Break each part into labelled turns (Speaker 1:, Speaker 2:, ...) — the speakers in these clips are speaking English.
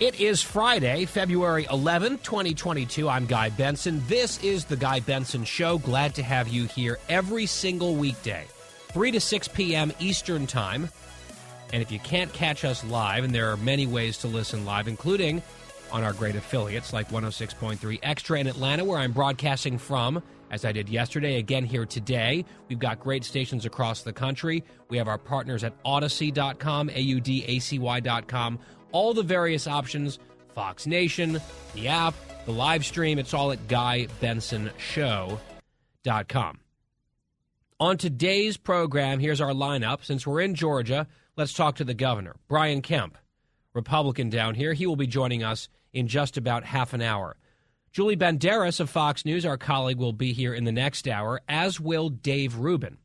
Speaker 1: It is Friday, February 11th, 2022. I'm Guy Benson. This is The Guy Benson Show. Glad to have you here every single weekday, 3 to 6 p.m. Eastern Time. And if you can't catch us live, and there are many ways to listen live, including on our great affiliates like 106.3 Extra in Atlanta, where I'm broadcasting from, as I did yesterday, again here today. We've got great stations across the country. We have our partners at Audacy.com, A U D A C Y.com, all the various options Fox Nation, the app, the live stream. It's all at GuyBensonShow.com. On today's program, here's our lineup. Since we're in Georgia, let's talk to the governor, Brian Kemp, Republican down here. He will be joining us in just about half an hour. Julie Banderas of Fox News, our colleague, will be here in the next hour, as will Dave Rubin,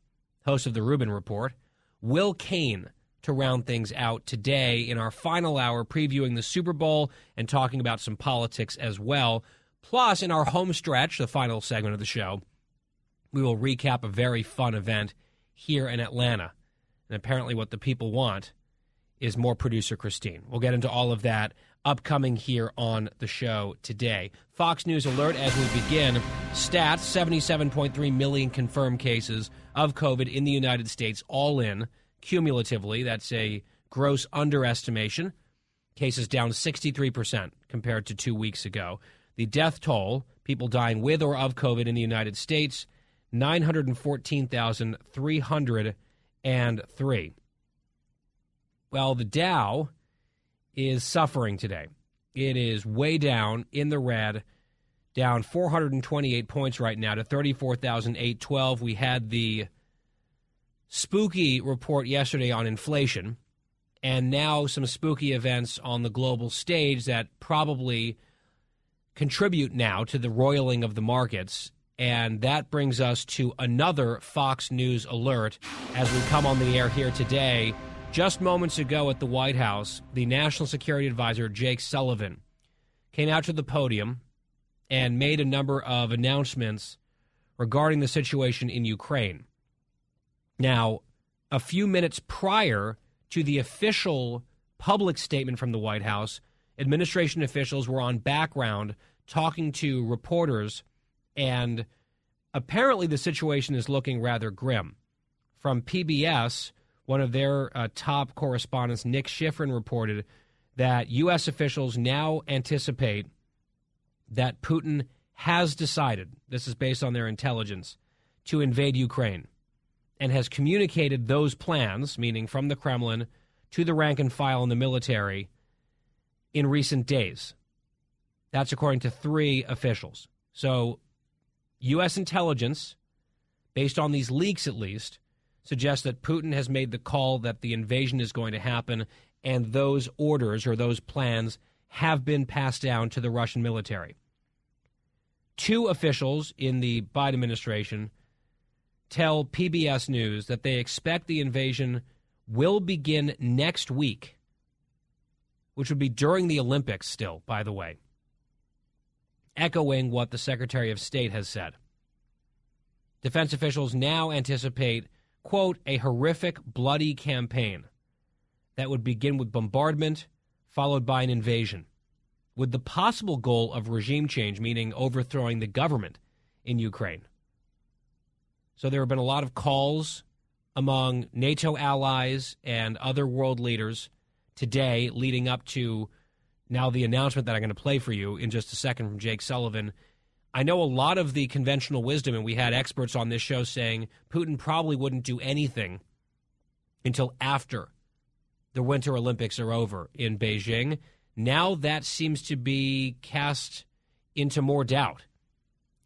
Speaker 1: host of the Rubin Report. Will Cain to round things out today in our final hour, previewing the Super Bowl and talking about some politics as well. Plus, in our home stretch, the final segment of the show, we will recap a very fun event here in Atlanta. And apparently, what the people want is more producer Christine. We'll get into all of that upcoming here on the show today. Fox News alert as we begin. Stats 77.3 million confirmed cases of COVID in the United States, all in cumulatively. That's a gross underestimation. Cases down 63% compared to two weeks ago. The death toll, people dying with or of COVID in the United States, 914,303. Well, the Dow is suffering today. It is way down in the red, down 428 points right now to 34,812. We had the spooky report yesterday on inflation, and now some spooky events on the global stage that probably contribute now to the roiling of the markets. And that brings us to another Fox News alert as we come on the air here today. Just moments ago at the White House, the National Security Advisor, Jake Sullivan, came out to the podium and made a number of announcements regarding the situation in Ukraine. Now, a few minutes prior to the official public statement from the White House, administration officials were on background talking to reporters, and apparently the situation is looking rather grim. From PBS, one of their uh, top correspondents, Nick Schifrin, reported that U.S. officials now anticipate that Putin has decided, this is based on their intelligence, to invade Ukraine and has communicated those plans, meaning from the Kremlin to the rank and file in the military, in recent days. That's according to three officials. So, U.S. intelligence, based on these leaks at least, suggests that Putin has made the call that the invasion is going to happen, and those orders or those plans have been passed down to the Russian military. Two officials in the Biden administration tell PBS News that they expect the invasion will begin next week, which would be during the Olympics, still, by the way, echoing what the Secretary of State has said. Defense officials now anticipate, quote, a horrific, bloody campaign that would begin with bombardment, followed by an invasion, with the possible goal of regime change, meaning overthrowing the government in Ukraine. So there have been a lot of calls among NATO allies and other world leaders today leading up to now the announcement that I'm going to play for you in just a second from Jake Sullivan. I know a lot of the conventional wisdom, and we had experts on this show saying Putin probably wouldn't do anything until after the Winter Olympics are over in Beijing. Now that seems to be cast into more doubt.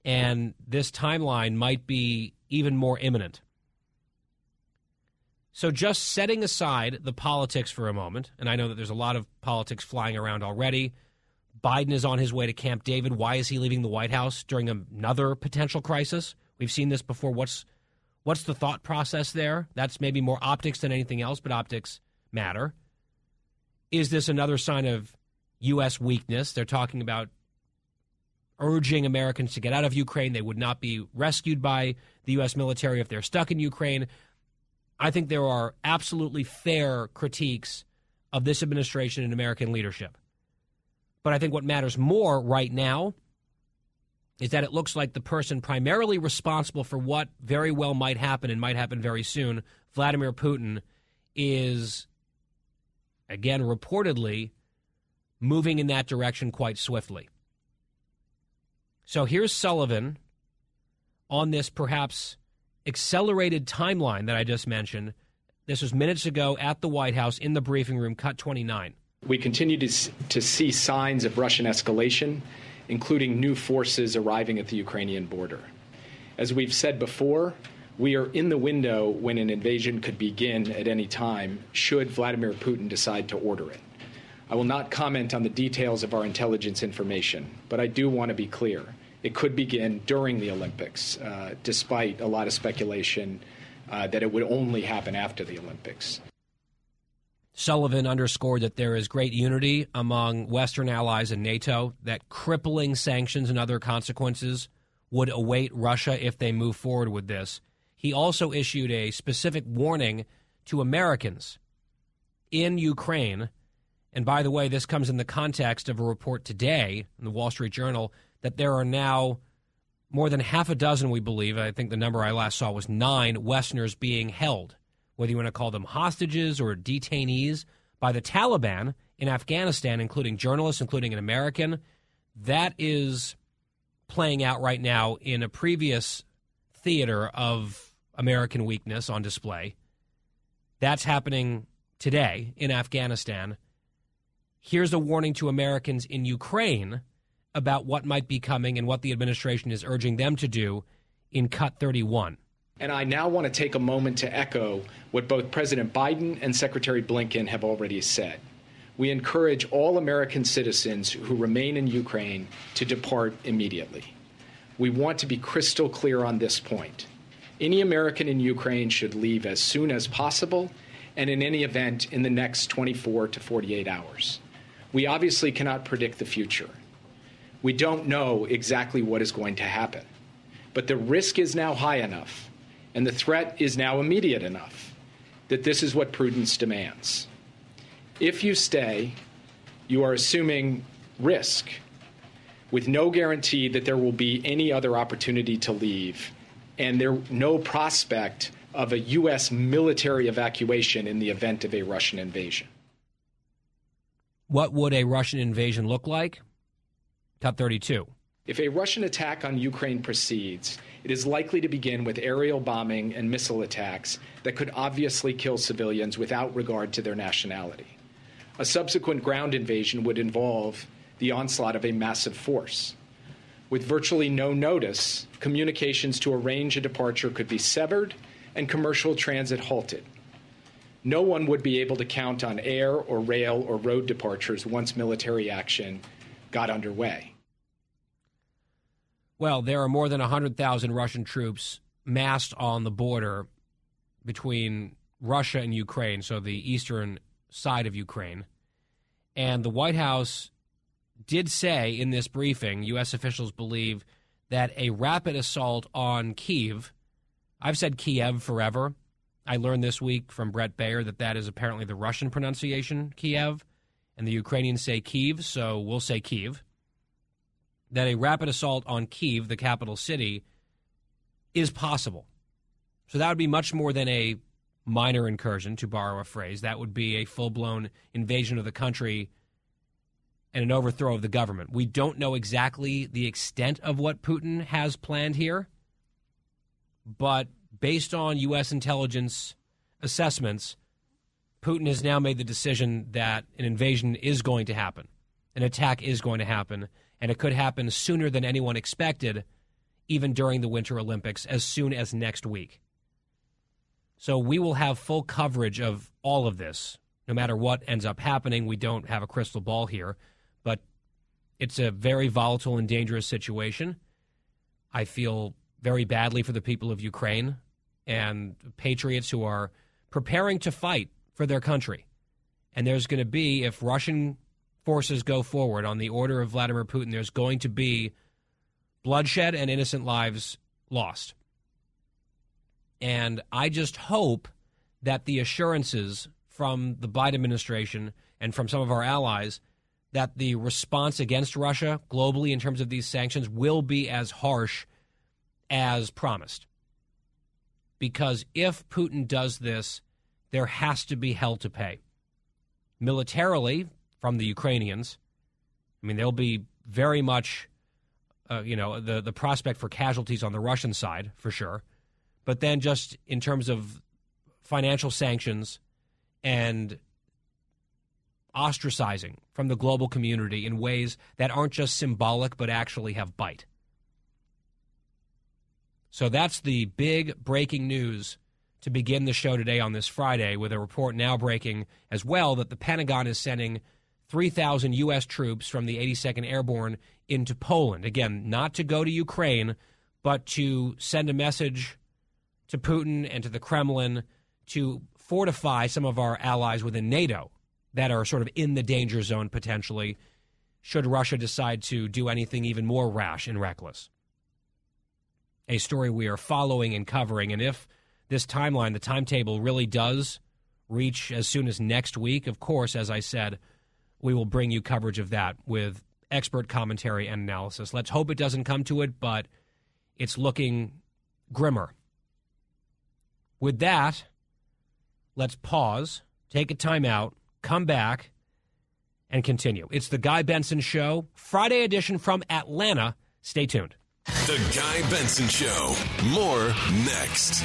Speaker 1: And this timeline might be even more imminent. So, just setting aside the politics for a moment, and I know that there's a lot of politics flying around already. Biden is on his way to Camp David. Why is he leaving the White House during another potential crisis? We've seen this before. What's what's the thought process there? That's maybe more optics than anything else, but optics matter. Is this another sign of U.S. weakness? They're talking about urging Americans to get out of Ukraine. They would not be rescued by the U.S. military if they're stuck in Ukraine. I think there are absolutely fair critiques of this administration and American leadership. But I think what matters more right now is that it looks like the person primarily responsible for what very well might happen and might happen very soon, Vladimir Putin, is again reportedly moving in that direction quite swiftly. So here's Sullivan on this perhaps accelerated timeline that I just mentioned. This was minutes ago at the White House in the briefing room, cut 29.
Speaker 2: We continue to, to see signs of Russian escalation, including new forces arriving at the Ukrainian border. As we've said before, we are in the window when an invasion could begin at any time, should Vladimir Putin decide to order it. I will not comment on the details of our intelligence information, but I do want to be clear. It could begin during the Olympics, uh, despite a lot of speculation uh, that it would only happen after the Olympics.
Speaker 1: Sullivan underscored that there is great unity among Western allies and NATO, that crippling sanctions and other consequences would await Russia if they move forward with this. He also issued a specific warning to Americans in Ukraine. And by the way, this comes in the context of a report today in the Wall Street Journal that there are now more than half a dozen, we believe, I think the number I last saw was nine Westerners being held, whether you want to call them hostages or detainees, by the Taliban in Afghanistan, including journalists, including an American. That is playing out right now in a previous theater of American weakness on display. That's happening today in Afghanistan. Here's a warning to Americans in Ukraine about what might be coming and what the administration is urging them to do in Cut 31.
Speaker 2: And I now want to take a moment to echo what both President Biden and Secretary Blinken have already said. We encourage all American citizens who remain in Ukraine to depart immediately. We want to be crystal clear on this point. Any American in Ukraine should leave as soon as possible, and in any event, in the next 24 to 48 hours. We obviously cannot predict the future. We don't know exactly what is going to happen. But the risk is now high enough, and the threat is now immediate enough, that this is what prudence demands. If you stay, you are assuming risk with no guarantee that there will be any other opportunity to leave and there no prospect of a U.S. military evacuation in the event of a Russian invasion.
Speaker 1: What would a Russian invasion look like? Cut 32.
Speaker 2: If a Russian attack on Ukraine proceeds, it is likely to begin with aerial bombing and missile attacks that could obviously kill civilians without regard to their nationality. A subsequent ground invasion would involve the onslaught of a massive force. With virtually no notice, communications to arrange a departure could be severed and commercial transit halted. No one would be able to count on air or rail or road departures once military action got underway.
Speaker 1: Well, there are more than 100,000 Russian troops massed on the border between Russia and Ukraine, so the eastern side of Ukraine. And the White House did say in this briefing, U.S. officials believe that a rapid assault on Kiev, I've said Kiev forever. I learned this week from Bret Baier that that is apparently the Russian pronunciation, Kiev, and the Ukrainians say Kiev, so we'll say Kiev. That a rapid assault on Kiev, the capital city, is possible. So that would be much more than a minor incursion, to borrow a phrase. That would be a full blown invasion of the country and an overthrow of the government. We don't know exactly the extent of what Putin has planned here, but based on U.S. intelligence assessments, Putin has now made the decision that an invasion is going to happen, an attack is going to happen, and it could happen sooner than anyone expected, even during the Winter Olympics, as soon as next week. So we will have full coverage of all of this, no matter what ends up happening. We don't have a crystal ball here, but it's a very volatile and dangerous situation. I feel very badly for the people of Ukraine and patriots who are preparing to fight for their country. And there's going to be, if Russian forces go forward on the order of Vladimir Putin, there's going to be bloodshed and innocent lives lost. And I just hope that the assurances from the Biden administration and from some of our allies that the response against Russia globally in terms of these sanctions will be as harsh as promised. Because if Putin does this, there has to be hell to pay. Militarily, from the Ukrainians, I mean, there'll be very much, uh, you know, the, the prospect for casualties on the Russian side, for sure. But then just in terms of financial sanctions and ostracizing from the global community in ways that aren't just symbolic but actually have bite. So that's the big breaking news to begin the show today on this Friday, with a report now breaking as well that the Pentagon is sending 3,000 U.S. troops from the 82nd Airborne into Poland. Again, not to go to Ukraine, but to send a message to Putin and to the Kremlin to fortify some of our allies within NATO that are sort of in the danger zone potentially, should Russia decide to do anything even more rash and reckless a story we are following and covering. And if this timeline, the timetable, really does reach as soon as next week, of course, as I said, we will bring you coverage of that with expert commentary and analysis. Let's hope it doesn't come to it, but it's looking grimmer. With that, let's pause, take a timeout, come back, and continue. It's the Guy Benson Show, Friday edition from Atlanta. Stay tuned.
Speaker 3: The Guy Benson Show. More next.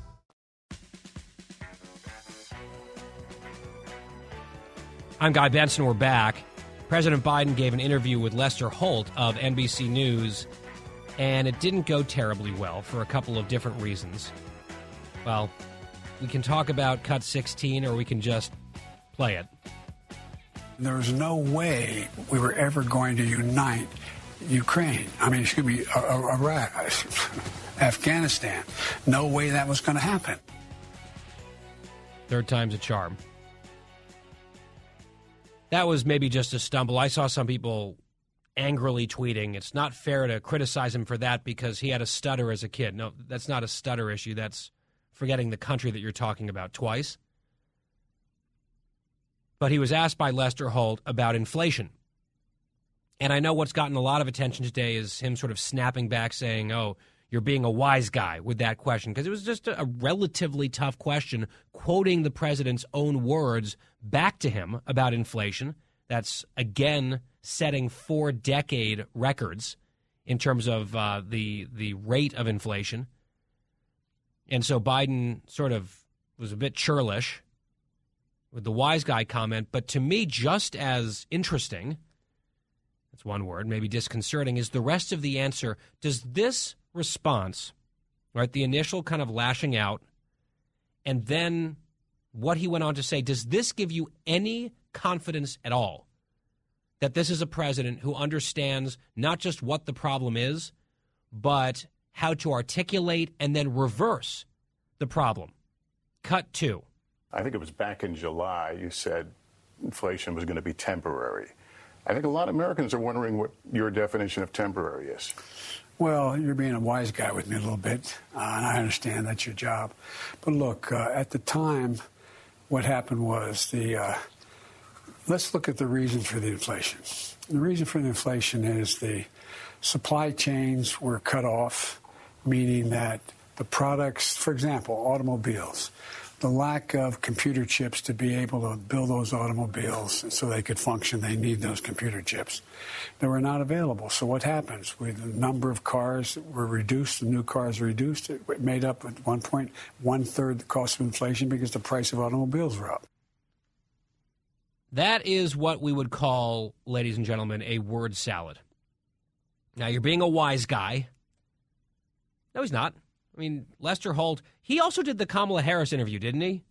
Speaker 1: I'm Guy Benson. We're back. President Biden gave an interview with Lester Holt of NBC News, and it didn't go terribly well for a couple of different reasons. Well, we can talk about Cut 16 or we can just play it.
Speaker 4: There was no way we were ever going to unite Ukraine. I mean, excuse me, Iraq, uh, uh, uh, Afghanistan. No way that was going to happen.
Speaker 1: Third time's a charm that was maybe just a stumble. I saw some people angrily tweeting, it's not fair to criticize him for that because he had a stutter as a kid. No, that's not a stutter issue. That's forgetting the country that you're talking about twice. But he was asked by Lester Holt about inflation. And I know what's gotten a lot of attention today is him sort of snapping back saying, oh, you're being a wise guy with that question because it was just a, a, relatively tough question, quoting the president's own words back to him about inflation. That's again setting four decade records in terms of uh, the the rate of inflation. And so Biden sort of was a bit churlish with the wise guy comment, but to me, just as interesting. That's one word, maybe disconcerting, is the rest of the answer. Does this response, right, the initial kind of lashing out, and then what he went on to say, does this give you any confidence at all that this is a president who understands not just what the problem is, but how to articulate and then reverse the problem? Cut two.
Speaker 5: I think it was back in July you said inflation was going to be temporary. I think a lot of Americans are wondering what your definition of temporary is.
Speaker 4: Well, you're being a wise guy with me a little bit, uh, and I understand that's your job. But look, uh, at the time, what happened was the. Uh, let's look at the reason for the inflation. The reason for the inflation is the supply chains were cut off, meaning that the products, for example, automobiles, the lack of computer chips to be able to build those automobiles so they could function, they need those computer chips. They were not available. So what happens? We, the number of cars were reduced, the new cars reduced. It made up at one point one third the cost of inflation because the price of automobiles were up.
Speaker 1: That is what we would call, ladies and gentlemen, a word salad. Now, you're being a wise guy. No, he's not. I mean, Lester Holt, he also did the Kamala Harris interview, didn't he?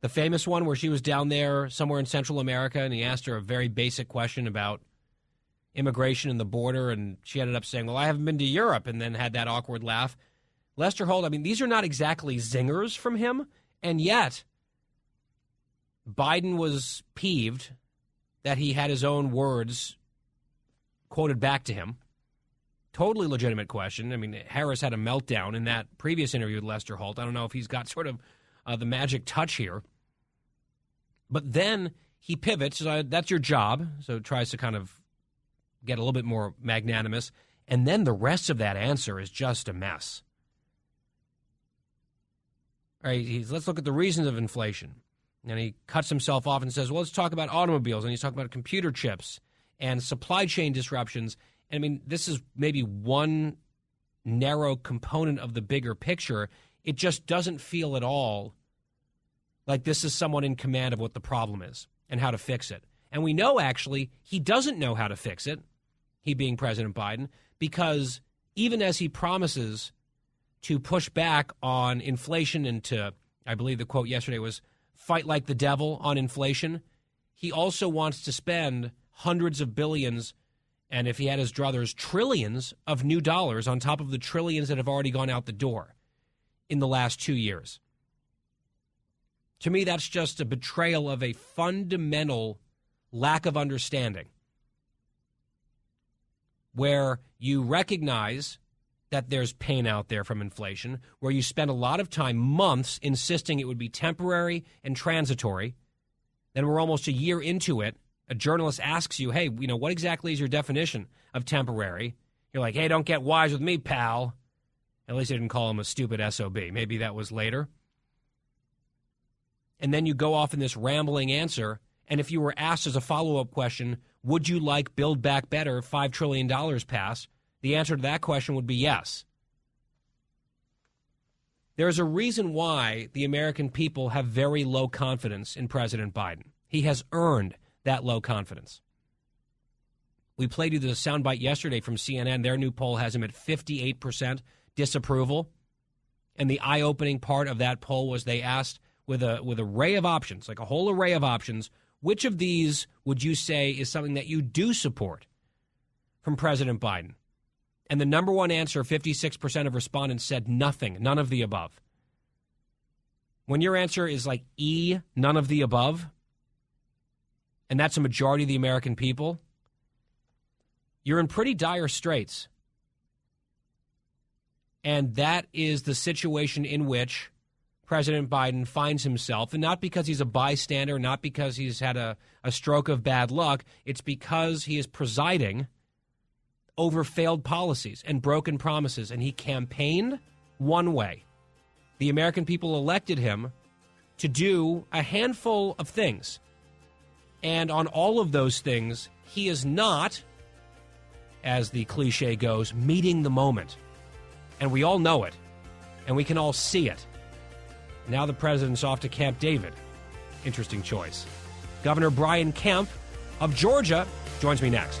Speaker 1: The famous one where she was down there somewhere in Central America and he asked her a very basic question about immigration and the border. And she ended up saying, Well, I haven't been to Europe, and then had that awkward laugh. Lester Holt, I mean, these are not exactly zingers from him. And yet, Biden was peeved that he had his own words quoted back to him. Totally legitimate question. I mean, Harris had a meltdown in that previous interview with Lester Holt. I don't know if he's got sort of uh, the magic touch here. But then he pivots. Uh, that's your job. So tries to kind of get a little bit more magnanimous. And then the rest of that answer is just a mess. All right, let's look at the reasons of inflation. And he cuts himself off and says, well, let's talk about automobiles. And he's talking about computer chips and supply chain disruptions. I mean, this is maybe one narrow component of the bigger picture. It just doesn't feel at all like this is someone in command of what the problem is and how to fix it. And we know actually he doesn't know how to fix it, he being President Biden, because even as he promises to push back on inflation and to, I believe the quote yesterday was, fight like the devil on inflation, he also wants to spend hundreds of billions and if he had his druthers, trillions of new dollars on top of the trillions that have already gone out the door in the last two years. To me, that's just a betrayal of a fundamental lack of understanding where you recognize that there's pain out there from inflation, where you spend a lot of time, months, insisting it would be temporary and transitory. Then we're almost a year into it, a journalist asks you, hey, you know, what exactly is your definition of temporary? You're like, hey, don't get wise with me, pal. At least I didn't call him a stupid SOB. Maybe that was later. And then you go off in this rambling answer. And if you were asked as a follow up question, would you like Build Back Better, $5 trillion pass? The answer to that question would be yes. There's a reason why the American people have very low confidence in President Biden. He has earned that low confidence. We played you the soundbite yesterday from CNN. Their new poll has him at 58% disapproval. And the eye opening part of that poll was they asked with a with an array of options, like a whole array of options, which of these would you say is something that you do support from President Biden? And the number one answer, 56% of respondents said nothing, none of the above. When your answer is like E, none of the above, and that's a majority of the American people, you're in pretty dire straits. And that is the situation in which President Biden finds himself, and not because he's a bystander, not because he's had a, a stroke of bad luck. It's because he is presiding over failed policies and broken promises, and he campaigned one way. The American people elected him to do a handful of things and on all of those things, he is not, as the cliche goes, meeting the moment. And we all know it, and we can all see it. Now the president's off to Camp David. Interesting choice. Governor Brian Kemp of Georgia joins me next.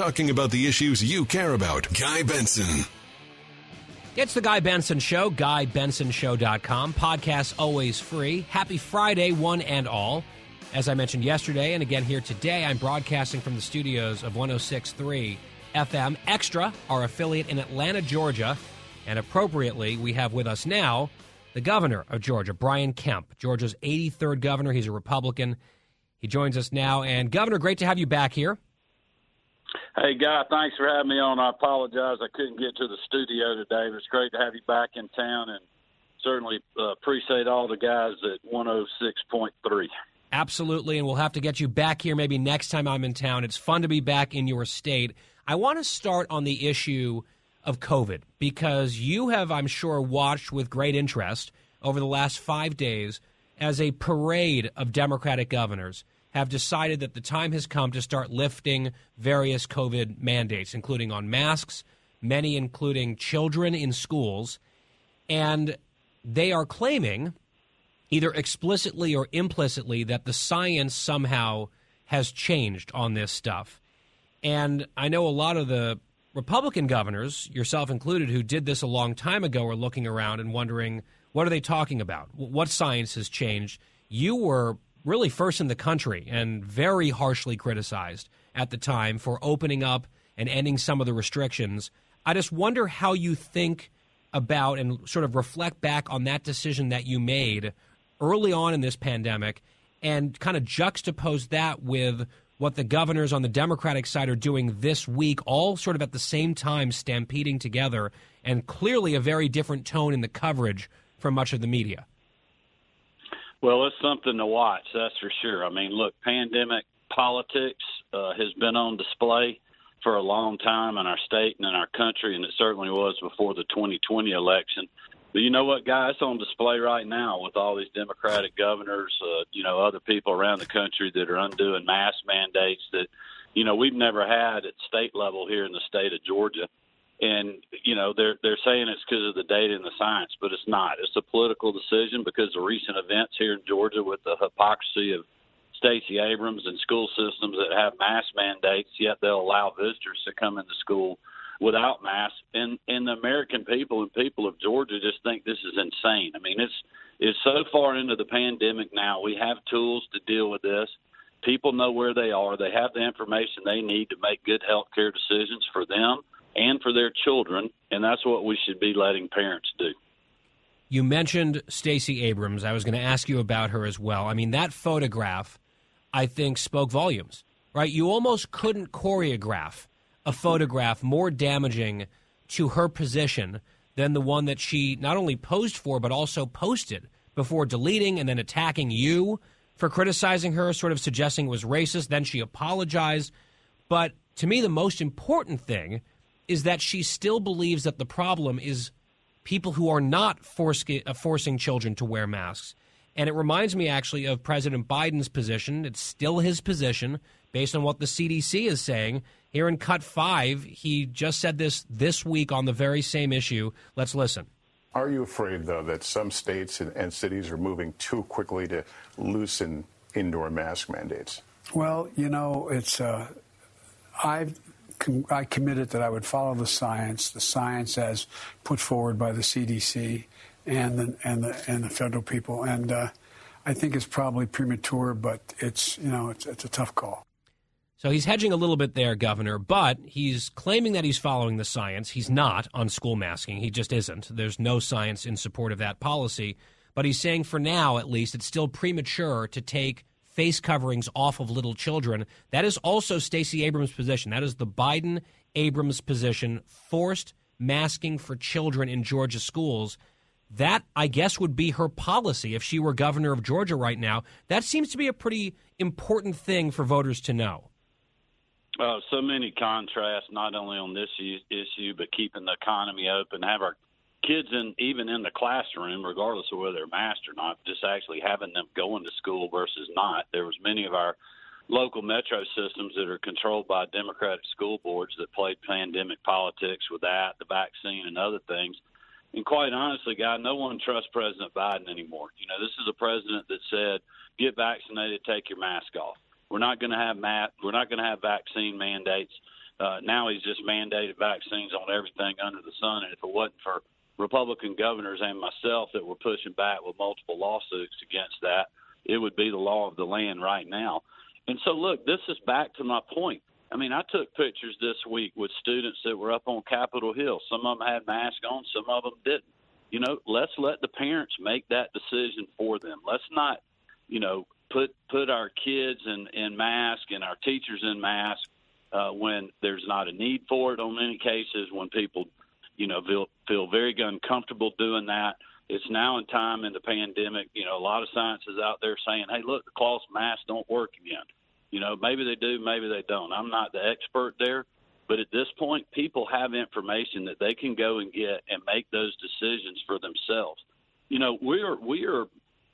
Speaker 3: talking about the issues you care about. Guy Benson.
Speaker 1: It's the Guy Benson Show, GuyBensonShow.com. Podcast always free. Happy Friday, one and all. As I mentioned yesterday and again here today, I'm broadcasting from the studios of 1063 FM Extra, our affiliate in Atlanta, Georgia. And appropriately, we have with us now the governor of Georgia, Brian Kemp, Georgia's 83rd governor. He's a Republican. He joins us now. And, Governor, great to have you back here.
Speaker 6: Hey, Guy, thanks for having me on. I apologize I couldn't get to the studio today. but it's great to have you back in town and certainly uh, appreciate all the guys at 106.3.
Speaker 1: Absolutely, and we'll have to get you back here maybe next time I'm in town. It's fun to be back in your state. I want to start on the issue of COVID because you have, I'm sure, watched with great interest over the last five days as a parade of Democratic governors have decided that the time has come to start lifting various COVID mandates, including on masks, many including children in schools. And they are claiming, either explicitly or implicitly, that the science somehow has changed on this stuff. And I know a lot of the Republican governors, yourself included, who did this a long time ago, are looking around and wondering what are they talking about? What science has changed? You were really first in the country and very harshly criticized at the time for opening up and ending some of the restrictions. I just wonder how you think about and sort of reflect back on that decision that you made early on in this pandemic and kind of juxtapose that with what the governors on the Democratic side are doing this week, all sort of at the same time stampeding together, and clearly a very different tone in the coverage from much of the media.
Speaker 6: Well, it's something to watch, that's for sure. I mean, look, pandemic politics uh, has been on display for a long time in our state and in our country, and it certainly was before the 2020 election. But you know what, guys? It's on display right now with all these Democratic governors, uh, you know, other people around the country that are undoing mask mandates that, you know, we've never had at state level here in the state of Georgia and you know they're they're saying it's because of the data and the science, but it's not. It's a political decision because of recent events here in Georgia with the hypocrisy of Stacey Abrams and school systems that have mask mandates, yet they'll allow visitors to come into school without masks. And and the American people and people of Georgia just think this is insane. I mean, it's it's so far into the pandemic now. We have tools to deal with this. People know where they are. They have the information they need to make good health care decisions for them and for their children, and that's what we should be letting parents do.
Speaker 1: You mentioned Stacey Abrams. I was going to ask you about her as well. I mean, that photograph, I think, spoke volumes, right? You almost couldn't choreograph a photograph more damaging to her position than the one that she not only posed for, but also posted before deleting and then attacking you for criticizing her, sort of suggesting it was racist. Then she apologized. But to me, the most important thing is that she still believes that the problem is people who are not force, uh, forcing children to wear masks. And it reminds me actually of President Biden's position. It's still his position based on what the CDC is saying. Here in Cut 5, he just said this this week on the very same issue. Let's listen.
Speaker 5: Are you afraid, though, that some states and, and cities are moving too quickly to loosen indoor mask mandates?
Speaker 4: Well, you know, it's. Uh, I've I committed that I would follow the science, the science as put forward by the CDC and the and the and the federal people. And uh, I think it's probably premature, but it's you know it's it's a tough call.
Speaker 1: So he's hedging a little bit there, Governor, but he's claiming that he's following the science. He's not on school masking. He just isn't. There's no science in support of that policy. But he's saying for now, at least, it's still premature to take face coverings off of little children. That is also Stacey Abrams' position. That is the Biden Abrams position, forced masking for children in Georgia schools. That, I guess, would be her policy if she were governor of Georgia right now. That seems to be a pretty important thing for voters to know.
Speaker 6: Uh, so many contrasts, not only on this issue, but keeping the economy open, have our kids in even in the classroom, regardless of whether they're masked or not, just actually having them going to school versus not. There was many of our local metro systems that are controlled by Democratic school boards that played pandemic politics with that, the vaccine, and other things. And quite honestly, guy, no one trusts President Biden anymore. You know, this is a president that said, "Get vaccinated, take your mask off." We're not going to have mat. We're not going to have vaccine mandates. Uh, now he's just mandated vaccines on everything under the sun. And if it wasn't for Republican governors and myself that were pushing back with multiple lawsuits against that, it would be the law of the land right now. And so, look, this is back to my point. I mean, I took pictures this week with students that were up on Capitol Hill. Some of them had masks on, some of them didn't. You know, let's let the parents make that decision for them. Let's not, you know, put put our kids in in mask and our teachers in mask uh, when there's not a need for it. On many cases, when people, you know, feel feel very uncomfortable doing that. It's now in time in the pandemic. You know, a lot of science is out there saying, "Hey, look, the cloth masks don't work again." You know, maybe they do, maybe they don't. I'm not the expert there, but at this point, people have information that they can go and get and make those decisions for themselves. You know, we are we are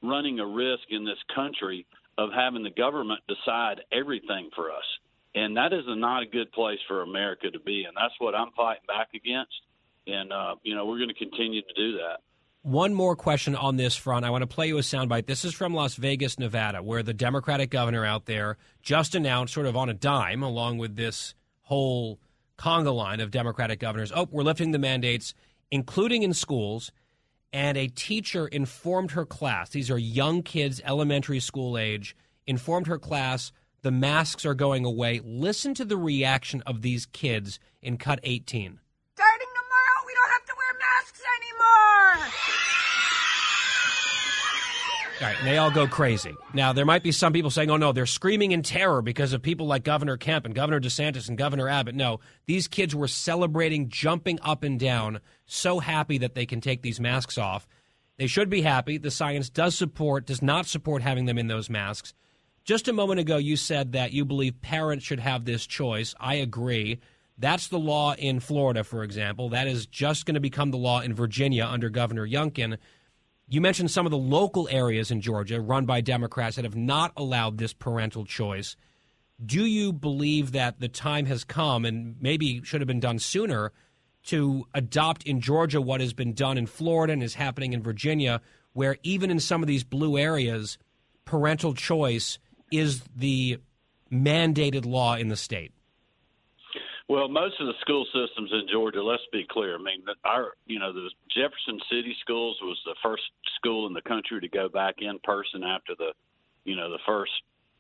Speaker 6: running a risk in this country of having the government decide everything for us. And that is not a good place for America to be. And that's what I'm fighting back against. And, uh, you know, we're going to continue to do that.
Speaker 1: One more question on this front. I want to play you a soundbite. This is from Las Vegas, Nevada, where the Democratic governor out there just announced, sort of on a dime, along with this whole conga line of Democratic governors, oh, we're lifting the mandates, including in schools. And a teacher informed her class, these are young kids, elementary school age, informed her class the masks are going away. Listen to the reaction of these kids in cut 18.
Speaker 7: Starting tomorrow, we don't have to wear masks anymore.
Speaker 1: All right, they all go crazy. Now, there might be some people saying, oh, no, they're screaming in terror because of people like Governor Kemp and Governor DeSantis and Governor Abbott. No, these kids were celebrating, jumping up and down, so happy that they can take these masks off. They should be happy. The science does support, does not support having them in those masks. Just a moment ago, you said that you believe parents should have this choice. I agree. That's the law in Florida, for example. That is just going to become the law in Virginia under Governor Youngkin. You mentioned some of the local areas in Georgia run by Democrats that have not allowed this parental choice. Do you believe that the time has come, and maybe should have been done sooner, to adopt in Georgia what has been done in Florida and is happening in Virginia, where even in some of these blue areas, parental choice is the mandated law in the state?
Speaker 6: Well, most of the school systems in Georgia, let's be clear. I mean, our, you know, the Jefferson City Schools was the first school in the country to go back in person after the, you know, the first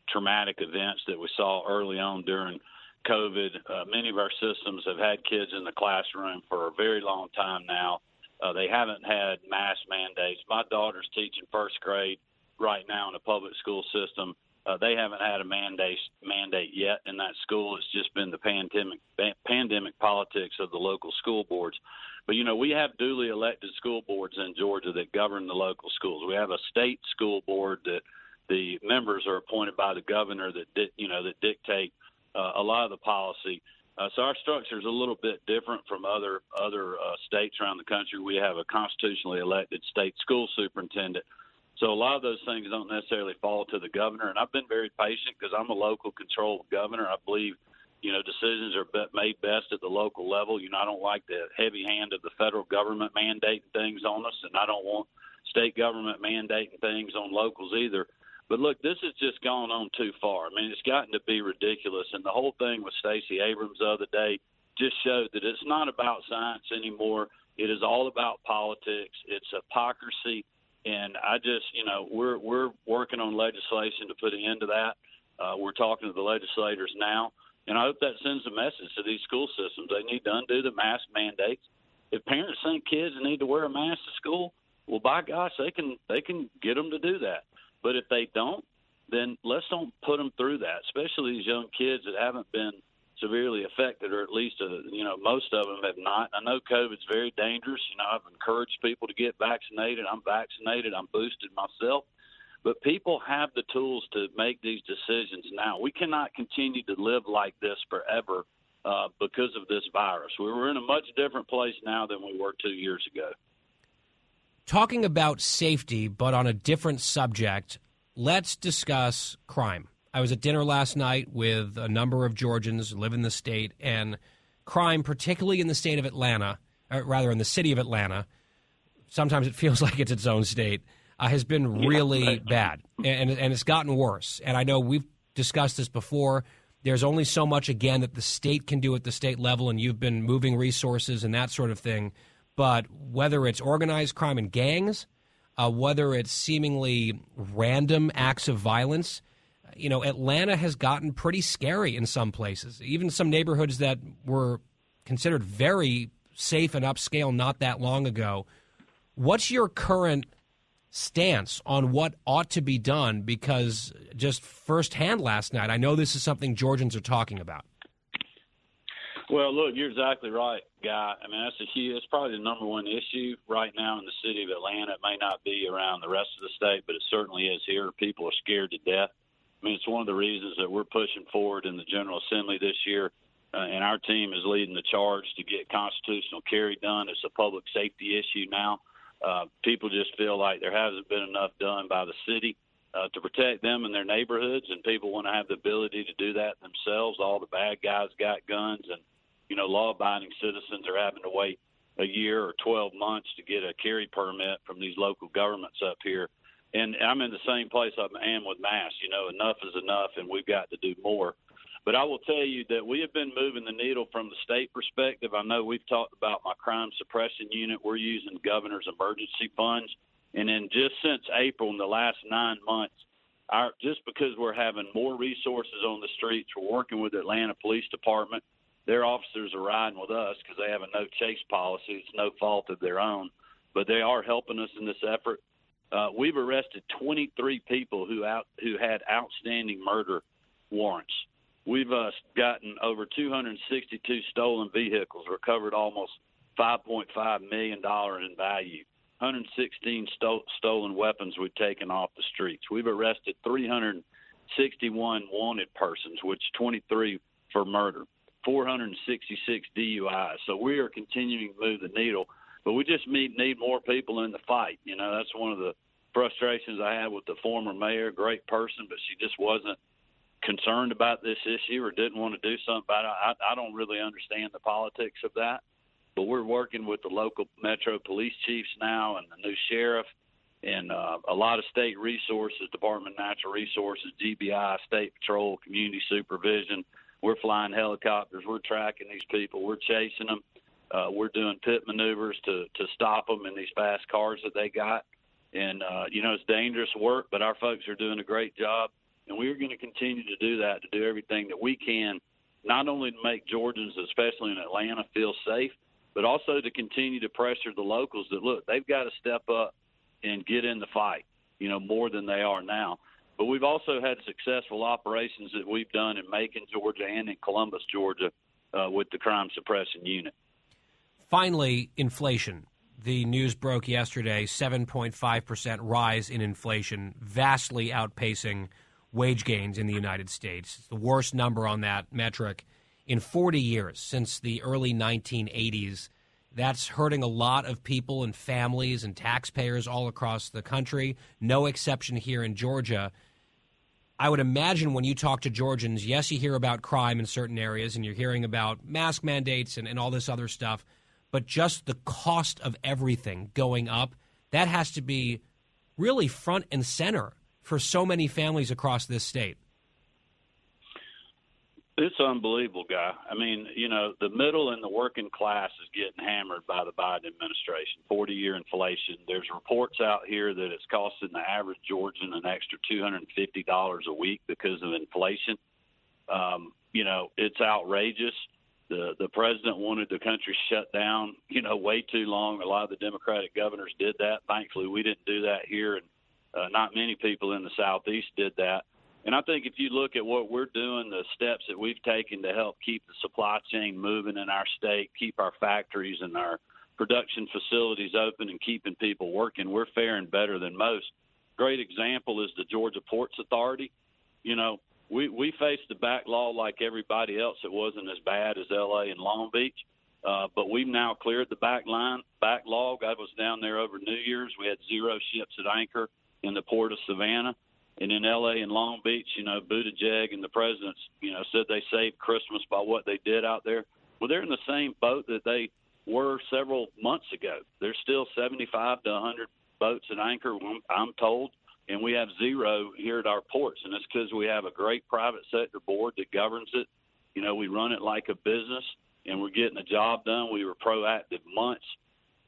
Speaker 6: traumatic events that we saw early on during COVID. Uh, many of our systems have had kids in the classroom for a very long time now. Uh, they haven't had mask mandates. My daughter's teaching first grade right now in a public school system uh, they haven't had a mandate mandate yet in that school. It's just been the pandemic pandemic politics of the local school boards. But you know, we have duly elected school boards in Georgia that govern the local schools. We have a state school board that the members are appointed by the governor that di- you know that dictate uh, a lot of the policy. Uh, so our structure is a little bit different from other other uh, states around the country. We have a constitutionally elected state school superintendent so a lot of those things don't necessarily fall to the governor. And I've been very patient because I'm a local controlled governor. I believe, you know, decisions are made best at the local level. You know, I don't like the heavy hand of the federal government mandating things on us, and I don't want state government mandating things on locals either. But look, this has just gone on too far. I mean, it's gotten to be ridiculous. And the whole thing with Stacey Abrams the other day just showed that it's not about science anymore. It is all about politics. It's hypocrisy and I just, you know, we're we're working on legislation to put an end to that. Uh, we're talking to the legislators now, and I hope that sends a message to these school systems. They need to undo the mask mandates. If parents think kids need to wear a mask to school, well, by gosh, they can they can get them to do that. But if they don't, then let's don't put them through that. Especially these young kids that haven't been severely affected, or at least, uh, you know, most of them have not. I know COVID's very dangerous. You know, I've encouraged people to get vaccinated. I'm vaccinated. I'm boosted myself. But people have the tools to make these decisions now. We cannot continue to live like this forever uh, because of this virus. We're in a much different place now than we were two years ago.
Speaker 1: Talking about safety, but on a different subject, let's discuss crime. I was at dinner last night with a number of Georgians who live in the state, and crime, particularly in the state of Atlanta, or rather in the city of Atlanta, sometimes it feels like it's its own state, uh, has been really bad, and and it's gotten worse. And I know we've discussed this before. There's only so much again that the state can do at the state level, and you've been moving resources and that sort of thing. But whether it's organized crime and gangs, uh, whether it's seemingly random acts of violence you know, Atlanta has gotten pretty scary in some places, even some neighborhoods that were considered very safe and upscale not that long ago. What's your current stance on what ought to be done? Because just firsthand last night, I know this is something Georgians are talking about.
Speaker 6: Well, look, you're exactly right, Guy. I mean, that's a huge. It's probably the number one issue right now in the city of Atlanta. It may not be around the rest of the state, but it certainly is here. People are scared to death. I mean, it's one of the reasons that we're pushing forward in the General Assembly this year, uh, and our team is leading the charge to get constitutional carry done. It's a public safety issue now. Uh, people just feel like there hasn't been enough done by the city uh, to protect them and their neighborhoods, and people want to have the ability to do that themselves. All the bad guys got guns, and you know, law-abiding citizens are having to wait a year or 12 months to get a carry permit from these local governments up here. And I'm in the same place I am with mass. You know, enough is enough, and we've got to do more. But I will tell you that we have been moving the needle from the state perspective. I know we've talked about my crime suppression unit. We're using governor's emergency funds. And then just since April, in the last nine months, our, just because we're having more resources on the streets, we're working with the Atlanta Police Department their officers are riding with us because they have a no chase policy. It's no fault of their own, but they are helping us in this effort. Uh, we've arrested 23 people who out who had outstanding murder warrants. We've uh, gotten over 262 stolen vehicles, recovered almost 5.5 million dollar in value. 116 sto- stolen weapons we've taken off the streets. We've arrested 361 wanted persons, which 23 for murder. 466 DUIs. So we are continuing to move the needle, but we just need, need more people in the fight. You know, that's one of the frustrations I had with the former mayor. Great person, but she just wasn't concerned about this issue or didn't want to do something about it. I, I don't really understand the politics of that, but we're working with the local metro police chiefs now and the new sheriff and uh, a lot of state resources, Department of Natural Resources, GBI, State Patrol, Community Supervision – we're flying helicopters. We're tracking these people. We're chasing them. Uh, we're doing pit maneuvers to to stop them in these fast cars that they got. And uh, you know it's dangerous work, but our folks are doing a great job, and we're going to continue to do that to do everything that we can, not only to make Georgians, especially in Atlanta, feel safe, but also to continue to pressure the locals that look they've got to step up and get in the fight. You know more than they are now. But we've also had successful operations that we've done in Macon, Georgia, and in Columbus, Georgia, uh, with the crime suppression unit.
Speaker 1: Finally, inflation. The news broke yesterday 7.5% rise in inflation, vastly outpacing wage gains in the United States. It's the worst number on that metric in 40 years since the early 1980s. That's hurting a lot of people and families and taxpayers all across the country, no exception here in Georgia. I would imagine when you talk to Georgians, yes, you hear about crime in certain areas and you're hearing about mask mandates and, and all this other stuff, but just the cost of everything going up, that has to be really front and center for so many families across this state.
Speaker 6: It's unbelievable, guy. I mean, you know, the middle and the working class is getting hammered by the Biden administration. Forty-year inflation. There's reports out here that it's costing the average Georgian an extra two hundred and fifty dollars a week because of inflation. Um, you know, it's outrageous. The the president wanted the country shut down, you know, way too long. A lot of the Democratic governors did that. Thankfully, we didn't do that here, and uh, not many people in the Southeast did that and I think if you look at what we're doing, the steps that we've taken to help keep the supply chain moving in our state, keep our factories and our production facilities open and keeping people working, we're faring better than most. Great example is the Georgia Ports Authority. You know, we we faced the backlog like everybody else. It wasn't as bad as L.A. and Long Beach, uh, but we've now cleared the back line backlog. I was down there over New Year's. We had zero ships at anchor in the port of Savannah. And in L.A. and Long Beach, you know, Buttigieg and the presidents, you know, said they saved Christmas by what they did out there. Well, they're in the same boat that they were several months ago. There's still 75 to 100 boats at anchor, I'm told, and we have zero here at our ports. And it's because we have a great private sector board that governs it. You know, we run it like a business, and we're getting the job done. We were proactive months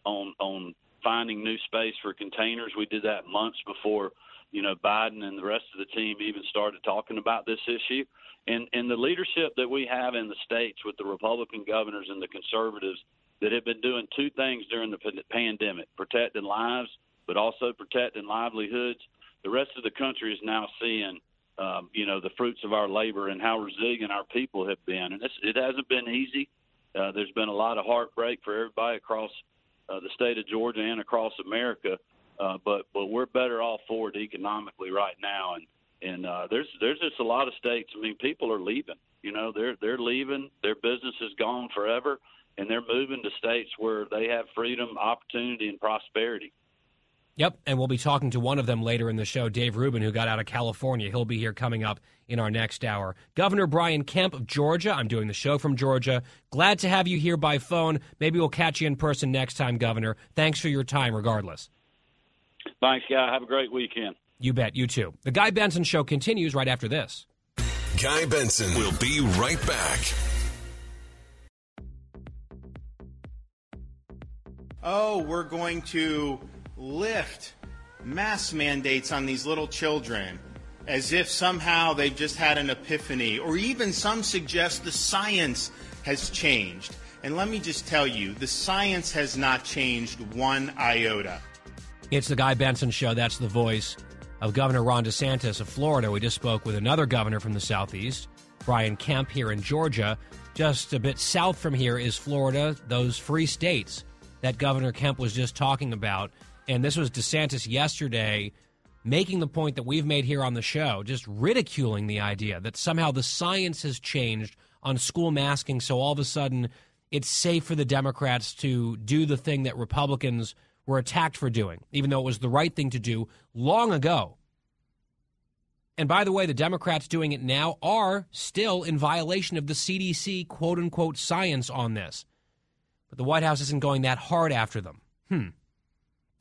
Speaker 6: on on finding new space for containers. We did that months before, you know, Biden and the rest of the team even started talking about this issue. And and the leadership that we have in the states with the Republican governors and the conservatives that have been doing two things during the pandemic: protecting lives, but also protecting livelihoods. The rest of the country is now seeing um, you know, the fruits of our labor and how resilient our people have been. And it hasn't been easy. Uh, there's been a lot of heartbreak for everybody across uh, the state of Georgia and across America. Uh, but but we're better off for it economically right now, and and uh, there's there's just a lot of states. I mean, people are leaving. You know, they're they're leaving. Their business is gone forever, and they're moving to states where they have freedom, opportunity, and prosperity.
Speaker 1: Yep, and we'll be talking to one of them later in the show, Dave Rubin, who got out of California. He'll be here coming up in our next hour. Governor Brian Kemp of Georgia. I'm doing the show from Georgia. Glad to have you here by phone. Maybe we'll catch you in person next time, Governor. Thanks for your time, regardless.
Speaker 6: Thanks, guy. Have a great weekend.
Speaker 1: You bet. You too. The Guy Benson Show continues right after this.
Speaker 3: Guy Benson will be right back.
Speaker 8: Oh, we're going to lift mask mandates on these little children as if somehow they've just had an epiphany, or even some suggest the science has changed. And let me just tell you, the science has not changed one iota.
Speaker 1: It's the Guy Benson Show. That's the voice of Governor Ron DeSantis of Florida. We just spoke with another governor from the Southeast, Brian Kemp, here in Georgia. Just a bit south from here is Florida, those free states that Governor Kemp was just talking about. And this was DeSantis yesterday making the point that we've made here on the show, just ridiculing the idea that somehow the science has changed on school masking. So all of a sudden, it's safe for the Democrats to do the thing that Republicans were attacked for doing, even though it was the right thing to do long ago. And by the way, the Democrats doing it now are still in violation of the CDC quote unquote science on this. But the White House isn't going that hard after them. Hmm.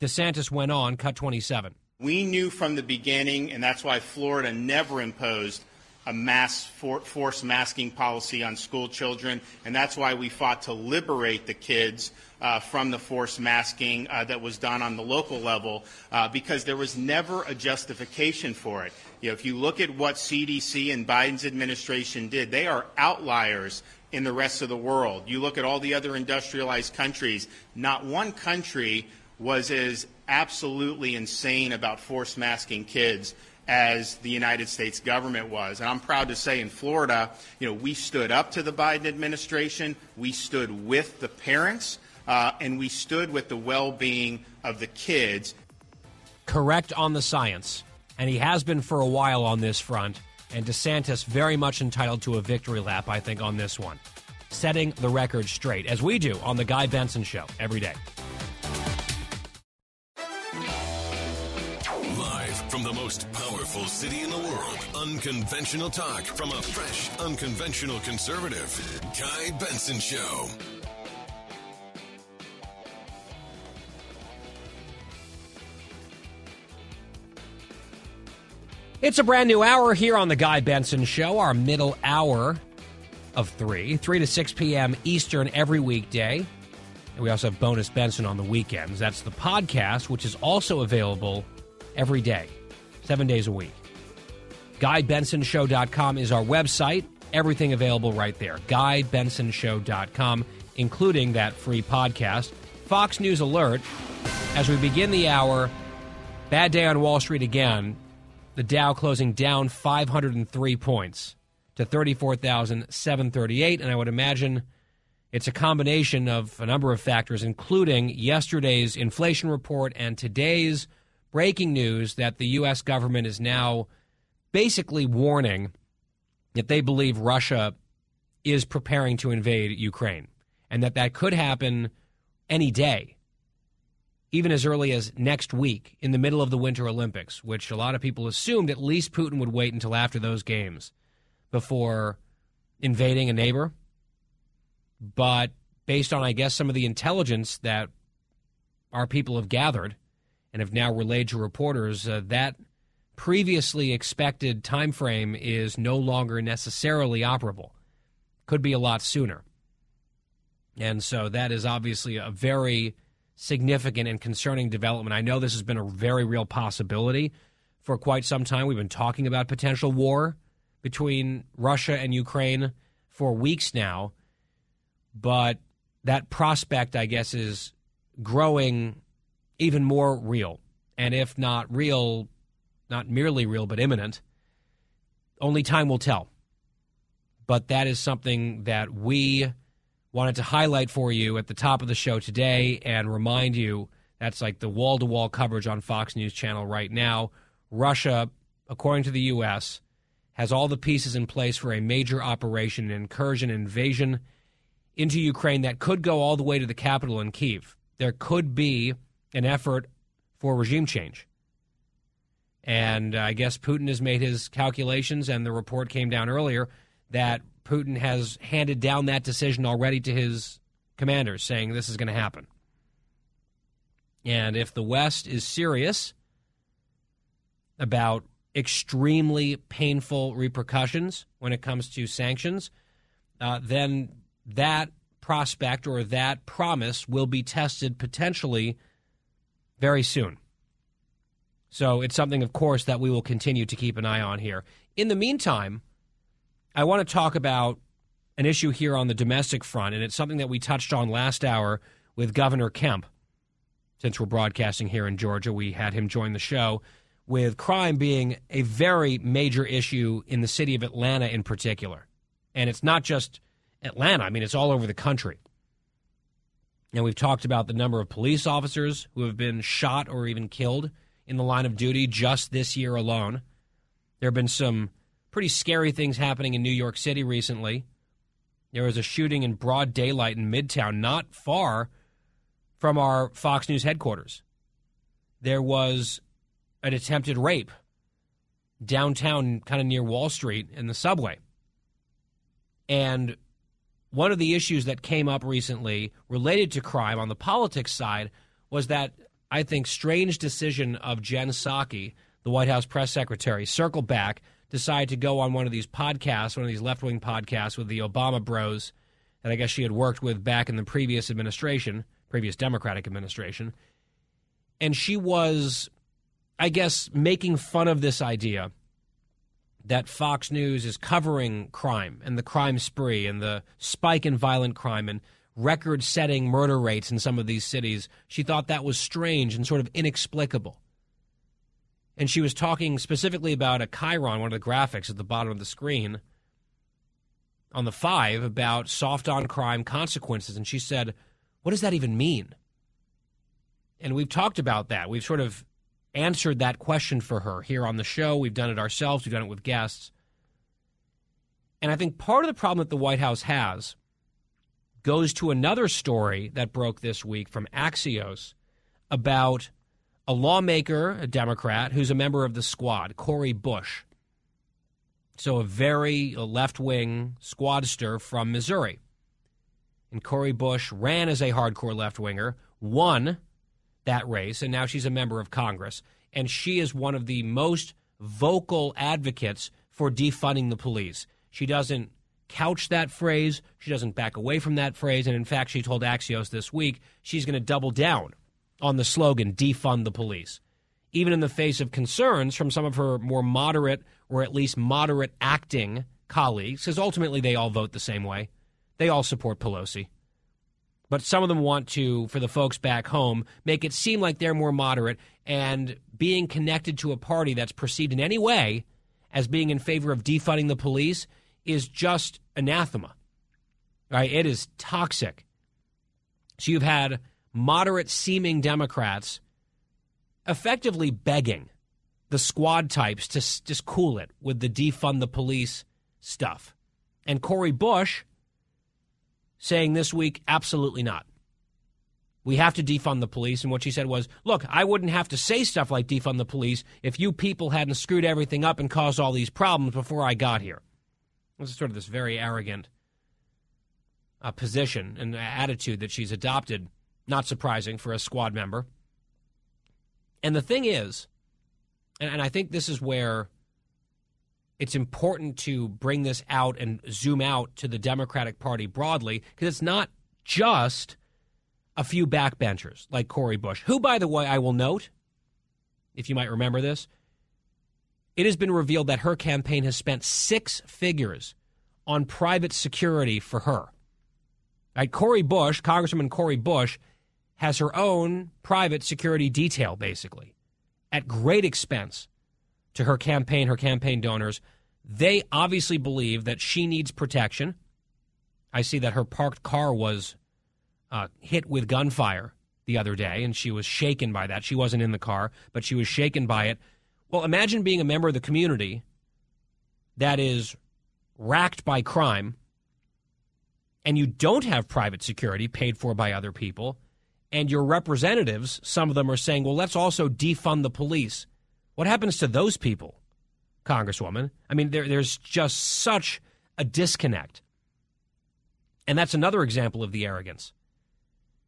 Speaker 1: DeSantis went on, cut 27.
Speaker 8: We knew from the beginning, and that's why Florida never imposed a mass for, force masking policy on school children, and that's why we fought to liberate the kids uh, from the force masking uh, that was done on the local level, uh, because there was never a justification for it. You know, if you look at what CDC and Biden's administration did, they are outliers in the rest of the world. You look at all the other industrialized countries, not one country was as absolutely insane about force masking kids as the United States government was. And I'm proud to say in Florida, you know, we stood up to the Biden administration, we stood with the parents, uh, and we stood with the well being of the kids.
Speaker 1: Correct on the science. And he has been for a while on this front. And DeSantis very much entitled to a victory lap, I think, on this one. Setting the record straight, as we do on The Guy Benson Show every day.
Speaker 3: Live from the most powerful city in the world, unconventional talk from a fresh, unconventional conservative. Guy Benson Show.
Speaker 1: It's a brand new hour here on the Guy Benson Show, our middle hour of 3, 3 to 6 p.m. Eastern every weekday. And we also have Bonus Benson on the weekends. That's the podcast, which is also available every day seven days a week. GuyBensonShow.com is our website. Everything available right there. GuyBensonShow.com, including that free podcast. Fox News Alert. As we begin the hour, bad day on Wall Street again. The Dow closing down 503 points to 34,738. And I would imagine it's a combination of a number of factors, including yesterday's inflation report and today's breaking news that the U.S. government is now basically warning that they believe Russia is preparing to invade Ukraine and that that could happen any day, even as early as next week in the middle of the Winter Olympics, which a lot of people assumed at least Putin would wait until after those games before invading a neighbor. But based on, I guess, some of the intelligence that our people have gathered, and have now relayed to reporters uh, that previously expected time frame is no longer necessarily operable. Could be a lot sooner. And so that is obviously a very significant and concerning development. I know this has been a very real possibility for quite some time. We've been talking about potential war between Russia and Ukraine for weeks now, but that prospect, I guess, is growing even more real. And if not real, not merely real, but imminent, only time will tell. But that is something that we wanted to highlight for you at the top of the show today and remind you that's like the wall to wall coverage on Fox News Channel right now. Russia, according to the U.S., has all the pieces in place for a major operation, an incursion, invasion into Ukraine that could go all the way to the capital in Kiev. There could be an effort for regime change. And I guess Putin has made his calculations, and the report came down earlier that Putin has handed down that decision already to his commanders, saying this is going to happen. And if the West is serious about extremely painful repercussions when it comes to sanctions, uh, then that prospect or that promise will be tested potentially very soon. So it's something, of course, that we will continue to keep an eye on here. In the meantime, I want to talk about an issue here on the domestic front, and it's something that we touched on last hour with Governor Kemp. Since we're broadcasting here in Georgia, we had him join the show with crime being a very major issue in the city of Atlanta in particular. And it's not just Atlanta, I mean, it's all over the country. And we've talked about the number of police officers who have been shot or even killed in the line of duty just this year alone. There have been some pretty scary things happening in New York City recently. There was a shooting in broad daylight in Midtown, not far from our Fox News headquarters. There was an attempted rape downtown, kind of near Wall Street in the subway. And one of the issues that came up recently related to crime on the politics side was that I think strange decision of Jen Psaki, the White House press secretary, circle back, decide to go on one of these podcasts, one of these left wing podcasts with the Obama bros that I guess she had worked with back in the previous administration, previous Democratic administration. And she was, I guess, making fun of this idea that Fox News is covering crime and the crime spree and the spike in violent crime and record setting murder rates in some of these cities. She thought that was strange and sort of inexplicable. And she was talking specifically about a chyron, one of the graphics at the bottom of the screen on the five about soft on crime consequences. And she said, What does that even mean? And we've talked about that. We've sort of answered that question for her here on the show. We've done it ourselves, we've done it with guests. And I think part of the problem that the White House has goes to another story that broke this week from Axios about a lawmaker, a Democrat, who's a member of the squad, Cori Bush. So a very left wing squadster from Missouri. And Cori Bush ran as a hardcore left winger, won that race, and now she's a member of Congress. And she is one of the most vocal advocates for defunding the police. She doesn't couch that phrase, she doesn't back away from that phrase. And in fact, she told Axios this week she's going to double down on the slogan, defund the police, even in the face of concerns from some of her more moderate or at least moderate acting colleagues, because ultimately they all vote the same way. They all support Pelosi but some of them want to, for the folks back home, make it seem like they're more moderate and being connected to a party that's perceived in any way as being in favor of defunding the police is just anathema. Right? It is toxic. So you've had moderate seeming Democrats effectively begging the squad types to just cool it with the defund the police stuff. And Cori Bush saying this week, absolutely not. We have to defund the police. And what she said was, look, I wouldn't have to say stuff like defund the police if you people hadn't screwed everything up and caused all these problems before I got here. This is sort of this very arrogant uh, position and attitude that she's adopted. Not surprising for a squad member. And the thing is, and, and I think this is where it's important to bring this out and zoom out to the Democratic Party broadly because it's not just a few backbenchers like Cori Bush, who, by the way, I will note, if you might remember this, it has been revealed that her campaign has spent six figures on private security for her. Right, Cori Bush, Congresswoman Cori Bush, has her own private security detail, basically, at great expense to her campaign, her campaign donors. They obviously believe that she needs protection. I see that her parked car was uh, hit with gunfire the other day, and she was shaken by that. She wasn't in the car, but she was shaken by it. Well, imagine being a member of the community that is racked by crime and you don't have private security paid for by other people, and your representatives, some of them are saying, well, let's also defund the police. What happens to those people, Congresswoman? I mean, there, there's just such a disconnect. And that's another example of the arrogance.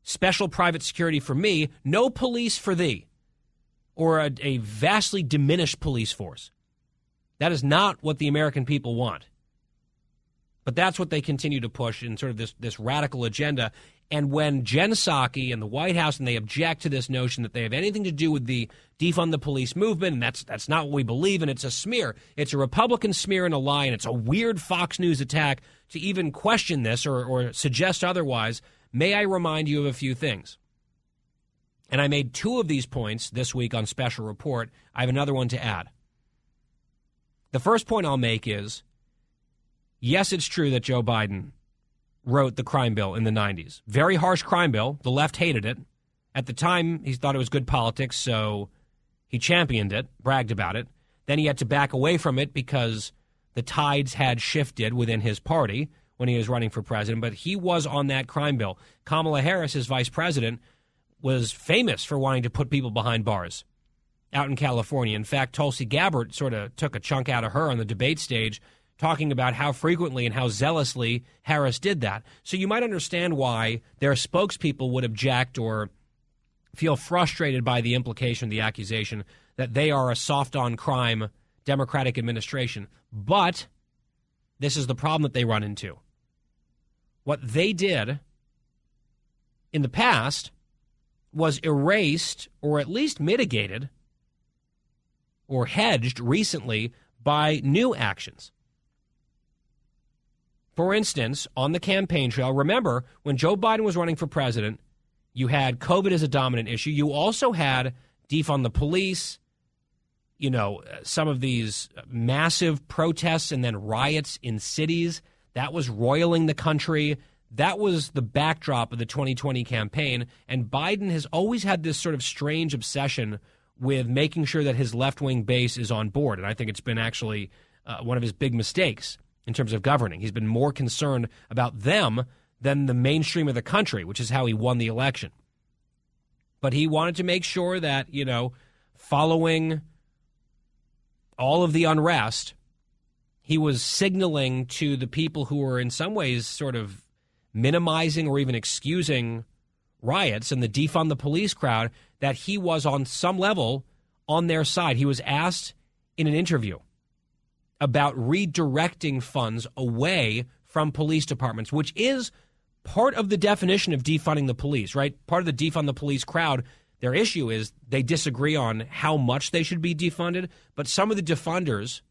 Speaker 1: Special private security for me, no police for thee or a, a vastly diminished police force. That is not what the American people want. But that's what they continue to push in sort of this, this radical agenda. And when Jen Psaki and the White House and they object to this notion that they have anything to do with the defund the police movement, and that's that's not what we believe, and it's a smear. It's a Republican smear and a lie, and it's a weird Fox News attack to even question this or, or suggest otherwise. May I remind you of a few things? And I made two of these points this week on Special Report. I have another one to add. The first point I'll make is yes, it's true that Joe Biden wrote the crime bill in the 90s. Very harsh crime bill. The left hated it. At the time, he thought it was good politics, so he championed it, bragged about it. Then he had to back away from it because the tides had shifted within his party when he was running for president. But he was on that crime bill. Kamala Harris, his vice president, was famous for wanting to put people behind bars out in California. In fact, Tulsi Gabbard sort of took a chunk out of her on the debate stage, talking about how frequently and how zealously Harris did that. So you might understand why their spokespeople would object or feel frustrated by the implication, the accusation that they are a soft on crime Democratic administration. But this is the problem that they run into. What they did in the past was erased or at least mitigated or hedged recently by new actions. For instance, on the campaign trail, remember when Joe Biden was running for president, you had COVID as a dominant issue. You also had defund the police, you know, some of these massive protests and then riots in cities. That was roiling the country. That was the backdrop of the 2020 campaign. And Biden has always had this sort of strange obsession with making sure that his left wing base is on board. And I think it's been actually uh, one of his big mistakes in terms of governing. He's been more concerned about them than the mainstream of the country, which is how he won the election. But he wanted to make sure that, you know, following all of the unrest, he was signaling to the people who were in some ways sort of minimizing or even excusing riots and the defund the police crowd that he was on some level on their side. He was asked in an interview about redirecting funds away from police departments, which is part of the definition of defunding the police, right? Part of the defund the police crowd, their issue is they disagree on how much they should be defunded, but some of the defunders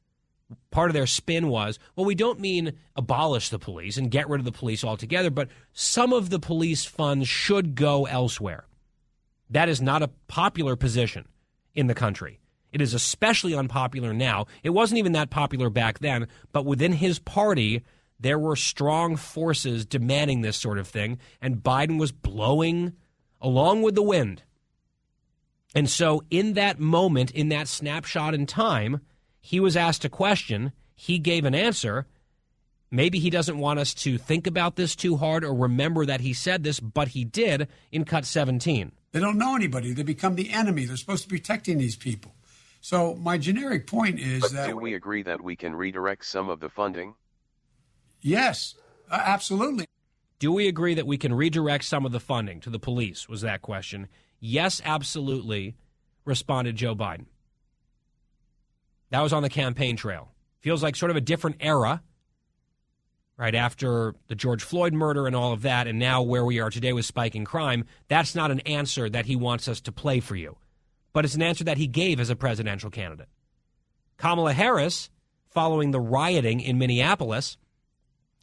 Speaker 1: part of their spin was, well, we don't mean abolish the police and get rid of the police altogether, but some of the police funds should go elsewhere. That is not a popular position in the country. It is especially unpopular now. It wasn't even that popular back then, but within his party, there were strong forces demanding this sort of thing, and Biden was blowing along with the wind. And so, in that moment, in that snapshot in time, he was asked a question, he gave an answer. Maybe he doesn't want us to think about this too hard or remember that he said this, but he did in cut 17.
Speaker 4: They don't know anybody. They become the enemy. They're supposed to be protecting these people. So my generic point is
Speaker 9: but
Speaker 4: that
Speaker 9: do we agree that we can redirect some of the funding?
Speaker 4: Yes, absolutely.
Speaker 1: Do we agree that we can redirect some of the funding to the police? Was that question? Yes, absolutely, responded Joe Biden. That was on the campaign trail. Feels like sort of a different era, right after the George Floyd murder and all of that, and now where we are today with spiking crime, that's not an answer that he wants us to play for you. But it's an answer that he gave as a presidential candidate. Kamala Harris, following the rioting in Minneapolis,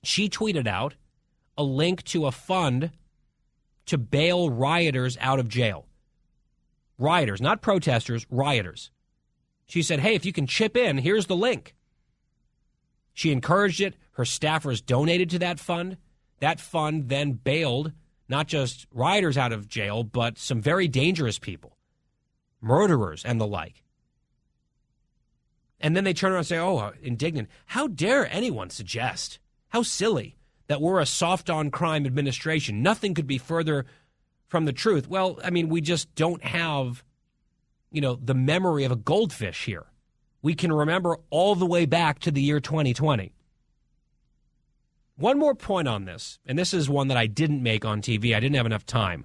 Speaker 1: she tweeted out a link to a fund to bail rioters out of jail. Rioters, not protesters, rioters. She said, Hey, if you can chip in, here's the link. She encouraged it. Her staffers donated to that fund. That fund then bailed not just rioters out of jail, but some very dangerous people, murderers and the like. And then they turn around and say, oh, uh, indignant. How dare anyone suggest, how silly, that we're a soft on crime administration? Nothing could be further from the truth. Well, I mean, we just don't have, you know, the memory of a goldfish here. We can remember all the way back to the year 2020. One more point on this, and this is one that I didn't make on TV. I didn't have enough time.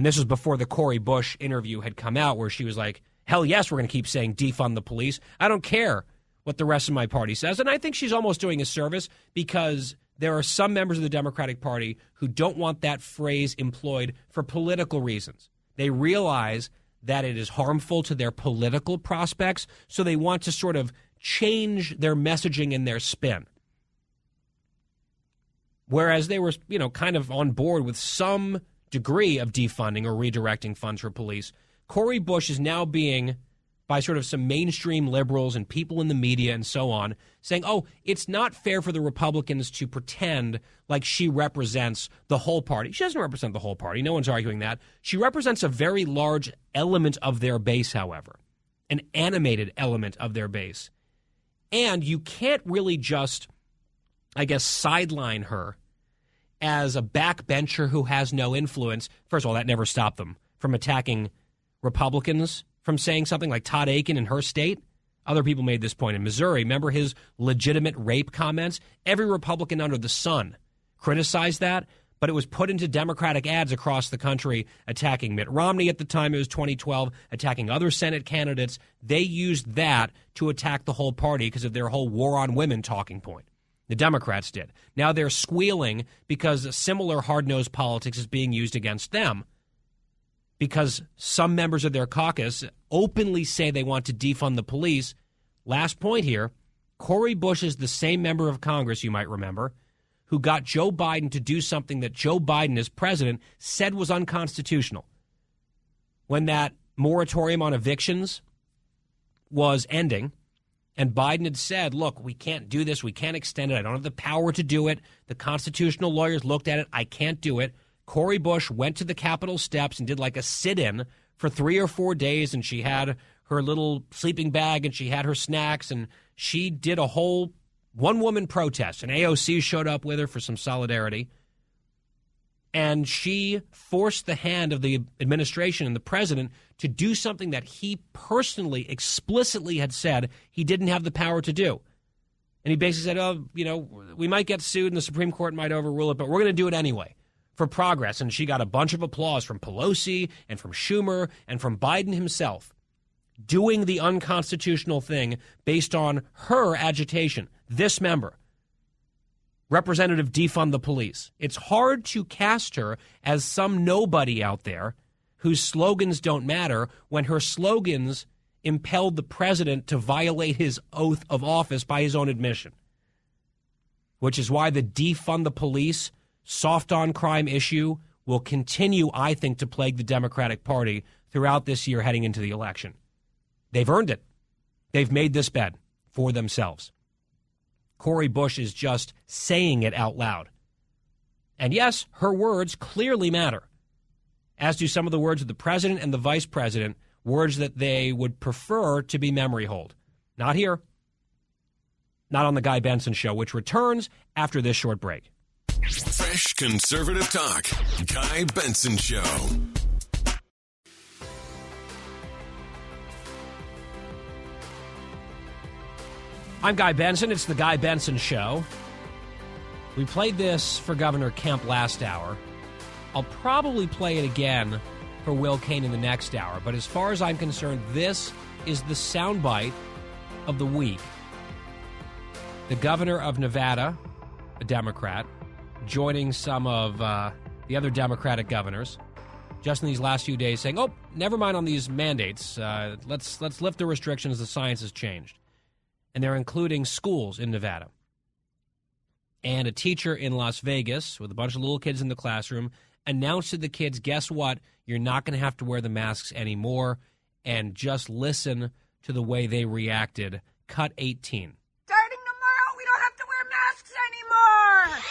Speaker 1: And this was before the Cori Bush interview had come out, where she was like, hell yes, we're going to keep saying defund the police. I don't care what the rest of my party says. And I think she's almost doing a service because there are some members of the Democratic Party who don't want that phrase employed for political reasons. They realize that it is harmful to their political prospects, so they want to sort of change their messaging and their spin. Whereas they were, you know, kind of on board with some degree of defunding or redirecting funds for police, Cori Bush is now being by sort of some mainstream liberals and people in the media and so on saying, oh, it's not fair for the Republicans to pretend like she represents the whole party. She doesn't represent the whole party. No one's arguing that. She represents a very large element of their base, however, an animated element of their base. And you can't really just, I guess, sideline her as a backbencher who has no influence. First of all, that never stopped them from attacking Republicans from saying something like Todd Akin in her state. Other people made this point in Missouri. Remember his legitimate rape comments? Every Republican under the sun criticized that, but it was put into Democratic ads across the country attacking Mitt Romney at the time. It was 2012, attacking other Senate candidates. They used that to attack the whole party because of their whole war on women talking point. The Democrats did. Now they're squealing because similar hard nosed politics is being used against them because some members of their caucus openly say they want to defund the police. Last point here Cori Bush is the same member of Congress, you might remember, who got Joe Biden to do something that Joe Biden, as president, said was unconstitutional. When that moratorium on evictions was ending, and Biden had said, look, we can't do this. We can't extend it. I don't have the power to do it. The constitutional lawyers looked at it. I can't do it. Cori Bush went to the Capitol steps and did like a sit in for three or four days, and she had her little sleeping bag and she had her snacks, and she did a whole one woman protest. And AOC showed up with her for some solidarity. And she forced the hand of the administration and the president to do something that he personally, explicitly had said he didn't have the power to do. And he basically said, oh, you know, we might get sued and the Supreme Court might overrule it, but we're going to do it anyway for progress. And she got a bunch of applause from Pelosi and from Schumer and from Biden himself doing the unconstitutional thing based on her agitation. This member, Representative Defund the Police. It's hard to cast her as some nobody out there whose slogans don't matter when her slogans impelled the president to violate his oath of office by his own admission. Which is why the defund the police soft on crime issue will continue, I think, to plague the Democratic Party throughout this year heading into the election. They've earned it. They've made this bed for themselves. Cori Bush is just saying it out loud. And yes, her words clearly matter, as do some of the words of the president and the vice president, words that they would prefer to be memory hold. Not here. Not on the Guy Benson Show, which returns after this short break.
Speaker 3: Fresh conservative talk. Guy Benson Show.
Speaker 1: I'm Guy Benson. It's the Guy Benson Show. We played this for Governor Kemp last hour. I'll probably play it again for Will Cain in the next hour. But as far as I'm concerned, this is the soundbite of the week. The governor of Nevada, a Democrat, joining some of uh, the other Democratic governors just in these last few days, saying, "Oh, never mind on these mandates. Uh, let's let's lift the restrictions. The science has changed," and they're including schools in Nevada. And a teacher in Las Vegas with a bunch of little kids in the classroom announced to the kids, "Guess what? You're not going to have to wear the masks anymore." And just listen to the way they reacted. Cut 18.
Speaker 7: Starting tomorrow, we don't have to wear masks anymore.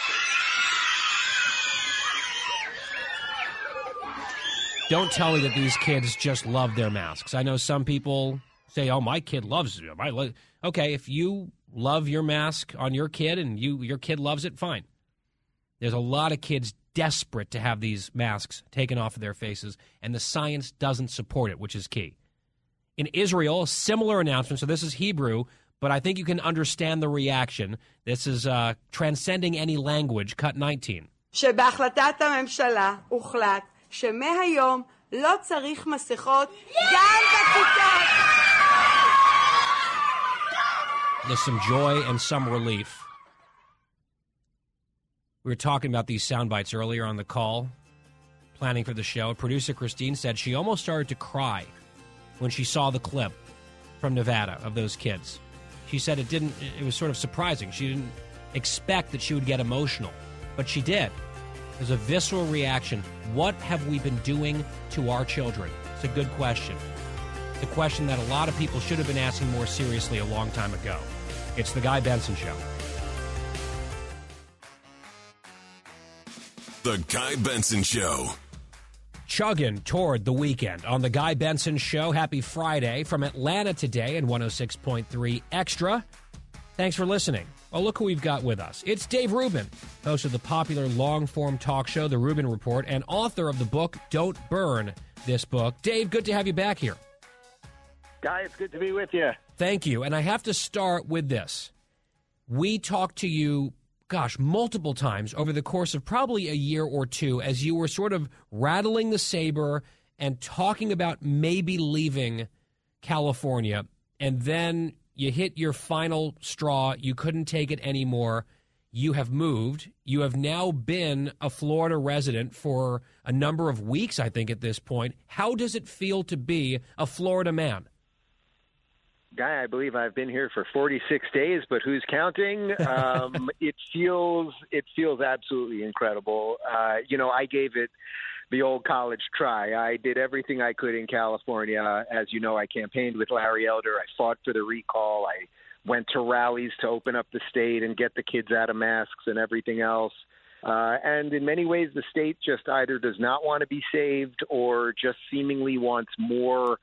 Speaker 1: Don't tell me that these kids just love their masks. I know some people say, "Oh, my kid loves it." My lo-" okay, if you love your mask on your kid and you your kid loves it, fine. There's a lot of kids desperate to have these masks taken off of their faces, and the science doesn't support it, which is key. In Israel, a similar announcement. So this is Hebrew, but I think you can understand the reaction. This is uh, transcending any language. Cut 19.
Speaker 10: שבהחלטת הממשלה הוחלט שמהיום לא צריך מסכות גם בכיתות.
Speaker 1: there's some joy and some relief. We were talking about these sound bites earlier on the call, planning for the show. Producer Christine said she almost started to cry when she saw the clip from Nevada of those kids. She said it didn't, it was sort of surprising. She didn't expect that she would get emotional, but she did. There's a visceral reaction. What have we been doing to our children? It's a good question. The question that a lot of people should have been asking more seriously a long time ago. It's the Guy Benson Show.
Speaker 3: The Guy Benson Show.
Speaker 1: chugging toward the weekend on the Guy Benson Show. Happy Friday from Atlanta today and 106.3 Extra. Thanks for listening. Oh, look who we've got with us. It's Dave Rubin, host of the popular long form talk show, The Rubin Report, and author of the book Don't Burn This Book. Dave, good to have you back here.
Speaker 11: Guy, it's good to be with you.
Speaker 1: Thank you. And I have to start with this. We talked to you, gosh, multiple times over the course of probably a year or two as you were sort of rattling the saber and talking about maybe leaving California. And then you hit your final straw. You couldn't take it anymore. You have moved. You have now been a Florida resident for a number of weeks, I think, at this point. How does it feel to be a Florida man?
Speaker 11: Guy, I believe I've been here for 46 days, but who's counting? Um, it feels it feels absolutely incredible. Uh, you know, I gave it the old college try. I did everything I could in California. As you know, I campaigned with Larry Elder. I fought for the recall. I went to rallies to open up the state and get the kids out of masks and everything else. Uh, and in many ways, the state just either does not want to be saved or just seemingly wants more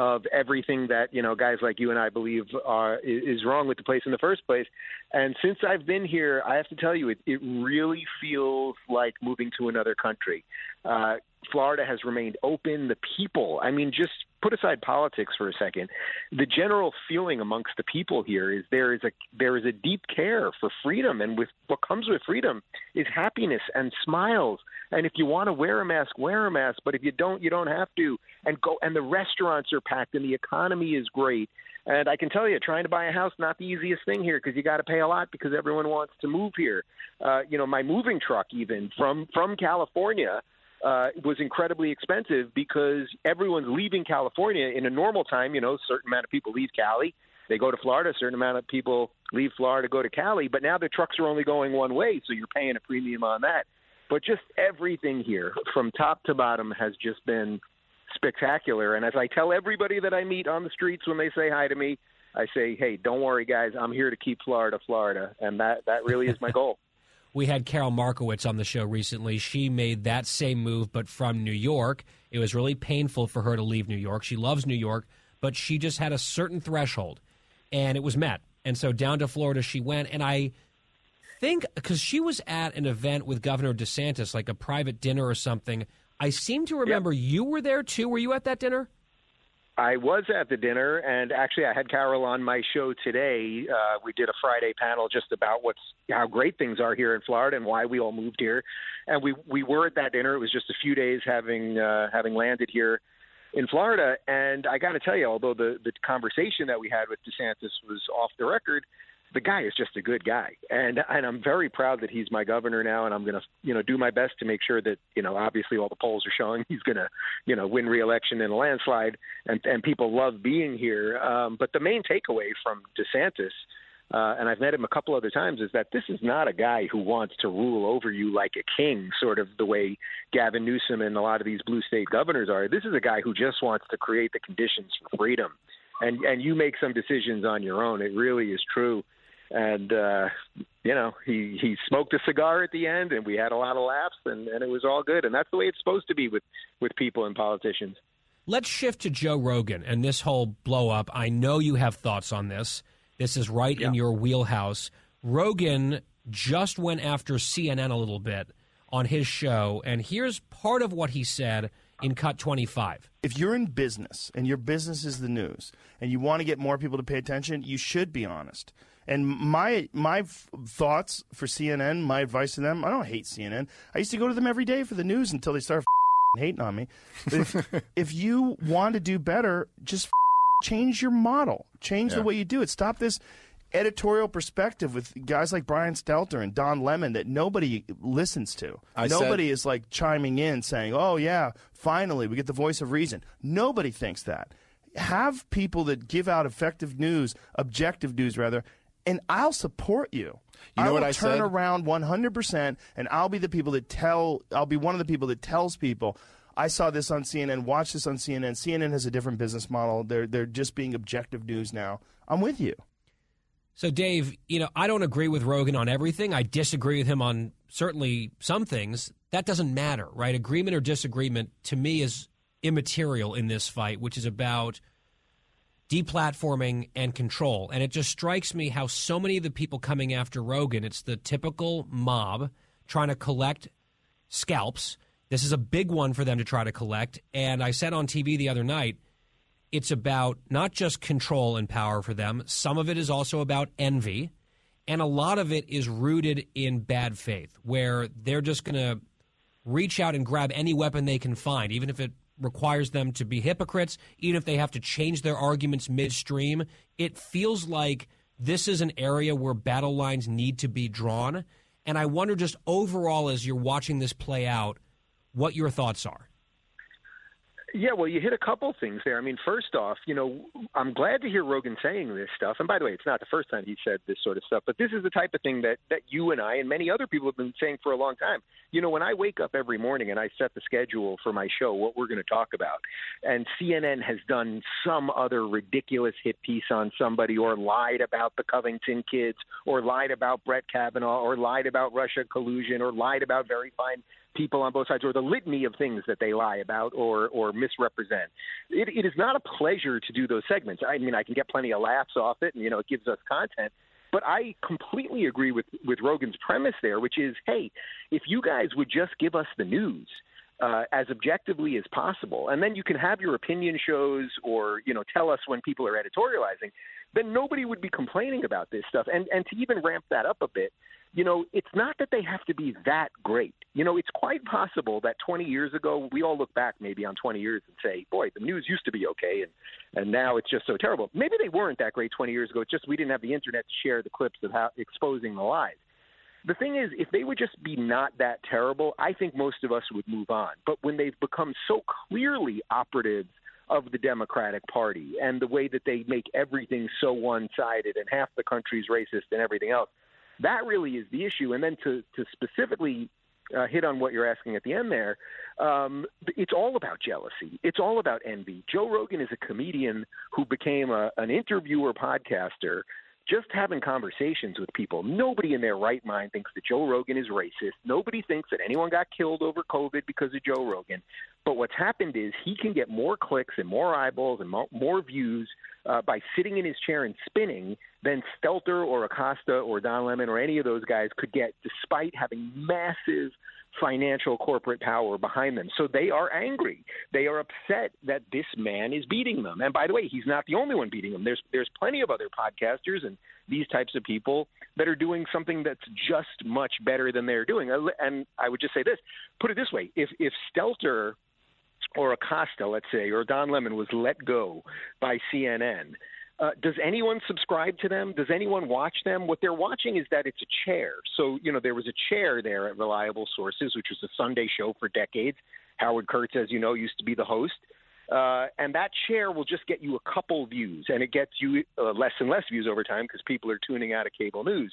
Speaker 11: of everything that you know guys like you and I believe uh, is wrong with the place in the first place. And since I've been here, I have to tell you, it, it really feels like moving to another country. Uh, Florida has remained open. The people, I mean, just put aside politics for a second. The general feeling amongst the people here is there is a there is a deep care for freedom, and with what comes with freedom is happiness and smiles. And if you want to wear a mask, wear a mask. But if you don't, you don't have to. And go. And the restaurants are packed, and the economy is great. And I can tell you, trying to buy a house not the easiest thing here because you got to pay a lot because everyone wants to move here. Uh, you know, my moving truck even from from California uh, was incredibly expensive because everyone's leaving California in a normal time. You know, a certain amount of people leave Cali, they go to Florida. A certain amount of people leave Florida, go to Cali. But now the trucks are only going one way, so you're paying a premium on that. But just everything here, from top to bottom, has just been spectacular. And as I tell everybody that I meet on the streets when they say hi to me, I say, "Hey, don't worry, guys. I'm here to keep Florida, Florida," and that that really is my goal.
Speaker 1: We had Carol Markowitz on the show recently. She made that same move, but from New York. It was really painful for her to leave New York. She loves New York, but she just had a certain threshold, and it was met. And so down to Florida she went. And I think because she was at an event with Governor DeSantis, like a private dinner or something. I seem to remember you were there too. Were you at that dinner?
Speaker 11: I was at the dinner, and actually, I had Carol on my show today. Uh, we did a Friday panel just about what's how great things are here in Florida and why we all moved here. And we we were at that dinner. It was just a few days having uh, having landed here in Florida. And I got to tell you, although the the conversation that we had with DeSantis was off the record, the guy is just a good guy, and and I'm very proud that he's my governor now, and I'm going to you know do my best to make sure that you know obviously all the polls are showing he's going to you know win re-election in a landslide, and and people love being here. Um, but the main takeaway from DeSantis. Uh, and I've met him a couple other times, is that this is not a guy who wants to rule over you like a king, sort of the way Gavin Newsom and a lot of these blue state governors are. This is a guy who just wants to create the conditions for freedom, and and you make some decisions on your own. It really is true and uh, you know he he smoked a cigar at the end, and we had a lot of laughs, and, and it was all good. And that's the way it's supposed to be with with people and politicians.
Speaker 1: Let's shift to Joe Rogan and this whole blow up. I know you have thoughts on this. This is right yeah. in your wheelhouse. Rogan just went after CNN a little bit on his show, and here's part of what he said in cut 25.
Speaker 12: If you're in business and your business is the news and you want to get more people to pay attention, you should be honest. And my my thoughts for CNN, my advice to them, I don't hate CNN. I used to go to them every day for the news until they started hating on me. If, if, you want to do better, just change your model, change yeah. the way you do it. Stop this editorial perspective with guys like Brian Stelter and Don Lemon that nobody listens to. I nobody said, is like chiming in saying, "Oh yeah, finally we get the voice of reason." Nobody thinks that. Have people that give out effective news, objective news rather, and I'll support you.
Speaker 13: You know
Speaker 12: I
Speaker 13: what
Speaker 12: I
Speaker 13: turn
Speaker 12: said? around 100%, and I'll be the people that tell. I'll be one of the people that tells people. I saw this on CNN. Watch this on CNN. CNN has a different business model. They're they're just being objective news now. I'm with you.
Speaker 1: So, Dave, you know, I don't agree with Rogan on everything. I disagree with him on certainly some things. That doesn't matter, right? Agreement or disagreement to me is immaterial in this fight, which is about deplatforming and control. And it just strikes me how so many of the people coming after Rogan, it's the typical mob trying to collect scalps. This is a big one for them to try to collect. And I said on TV the other night, it's about not just control and power for them, some of it is also about envy. And a lot of it is rooted in bad faith, where they're just going to reach out and grab any weapon they can find, even if it requires them to be hypocrites, even if they have to change their arguments midstream. It feels like this is an area where battle lines need to be drawn. And I wonder, just overall, as you're watching this play out, what your thoughts are.
Speaker 11: Yeah, well, you hit a couple things there. I mean, first off, you know, I'm glad to hear Rogan saying this stuff. And by the way, it's not the first time he said this sort of stuff, but this is the type of thing that that you and I and many other people have been saying for a long time. You know, when I wake up every morning and I set the schedule for my show, what we're going to talk about, and CNN has done some other ridiculous hit piece on somebody or lied about the Covington kids or lied about Brett Kavanaugh or lied about Russia collusion or lied about very fine people on both sides or the litany of things that they lie about or or misrepresent. It, it is not a pleasure to do those segments. I mean, I can get plenty of laughs off it, and you know, it gives us content. But I completely agree with with Rogan's premise there, which is, hey, if you guys would just give us the news. Uh, as objectively as possible, and then you can have your opinion shows, or you know, tell us when people are editorializing. Then nobody would be complaining about this stuff. And and to even ramp that up a bit, you know, it's not that they have to be that great. You know, it's quite possible that 20 years ago, we all look back maybe on 20 years and say, boy, the news used to be okay, and, and now it's just so terrible. Maybe they weren't that great 20 years ago. It's just we didn't have the internet to share the clips of how exposing the lies. The thing is, if they would just be not that terrible, I think most of us would move on. But when they've become so clearly operatives of the Democratic Party and the way that they make everything so one sided and half the country's racist and everything else, that really is the issue. And then to, to specifically uh, hit on what you're asking at the end there, um, it's all about jealousy. It's all about envy. Joe Rogan is a comedian who became a, an interviewer podcaster just having conversations with people. Nobody in their right mind thinks that Joe Rogan is racist. Nobody thinks that anyone got killed over COVID because of Joe Rogan. But what's happened is he can get more clicks and more eyeballs and more, views uh, by sitting in his chair and spinning than Stelter or Acosta or Don Lemon or any of those guys could get, despite having massive financial corporate power behind them. So they are angry. They are upset that this man is beating them. And by the way, he's not the only one beating them. There's there's plenty of other podcasters and these types of people that are doing something that's just much better than they're doing. And I would just say this, put it this way, if if Stelter or Acosta, let's say, or Don Lemon was let go by CNN, Uh, does anyone subscribe to them? Does anyone watch them? What they're watching is that it's a chair. So, you know, there was a chair there at Reliable Sources, which was a Sunday show for decades. Howard Kurtz, as you know, used to be the host. Uh, and that share will just get you a couple views, and it gets you uh, less and less views over time because people are tuning out of cable news.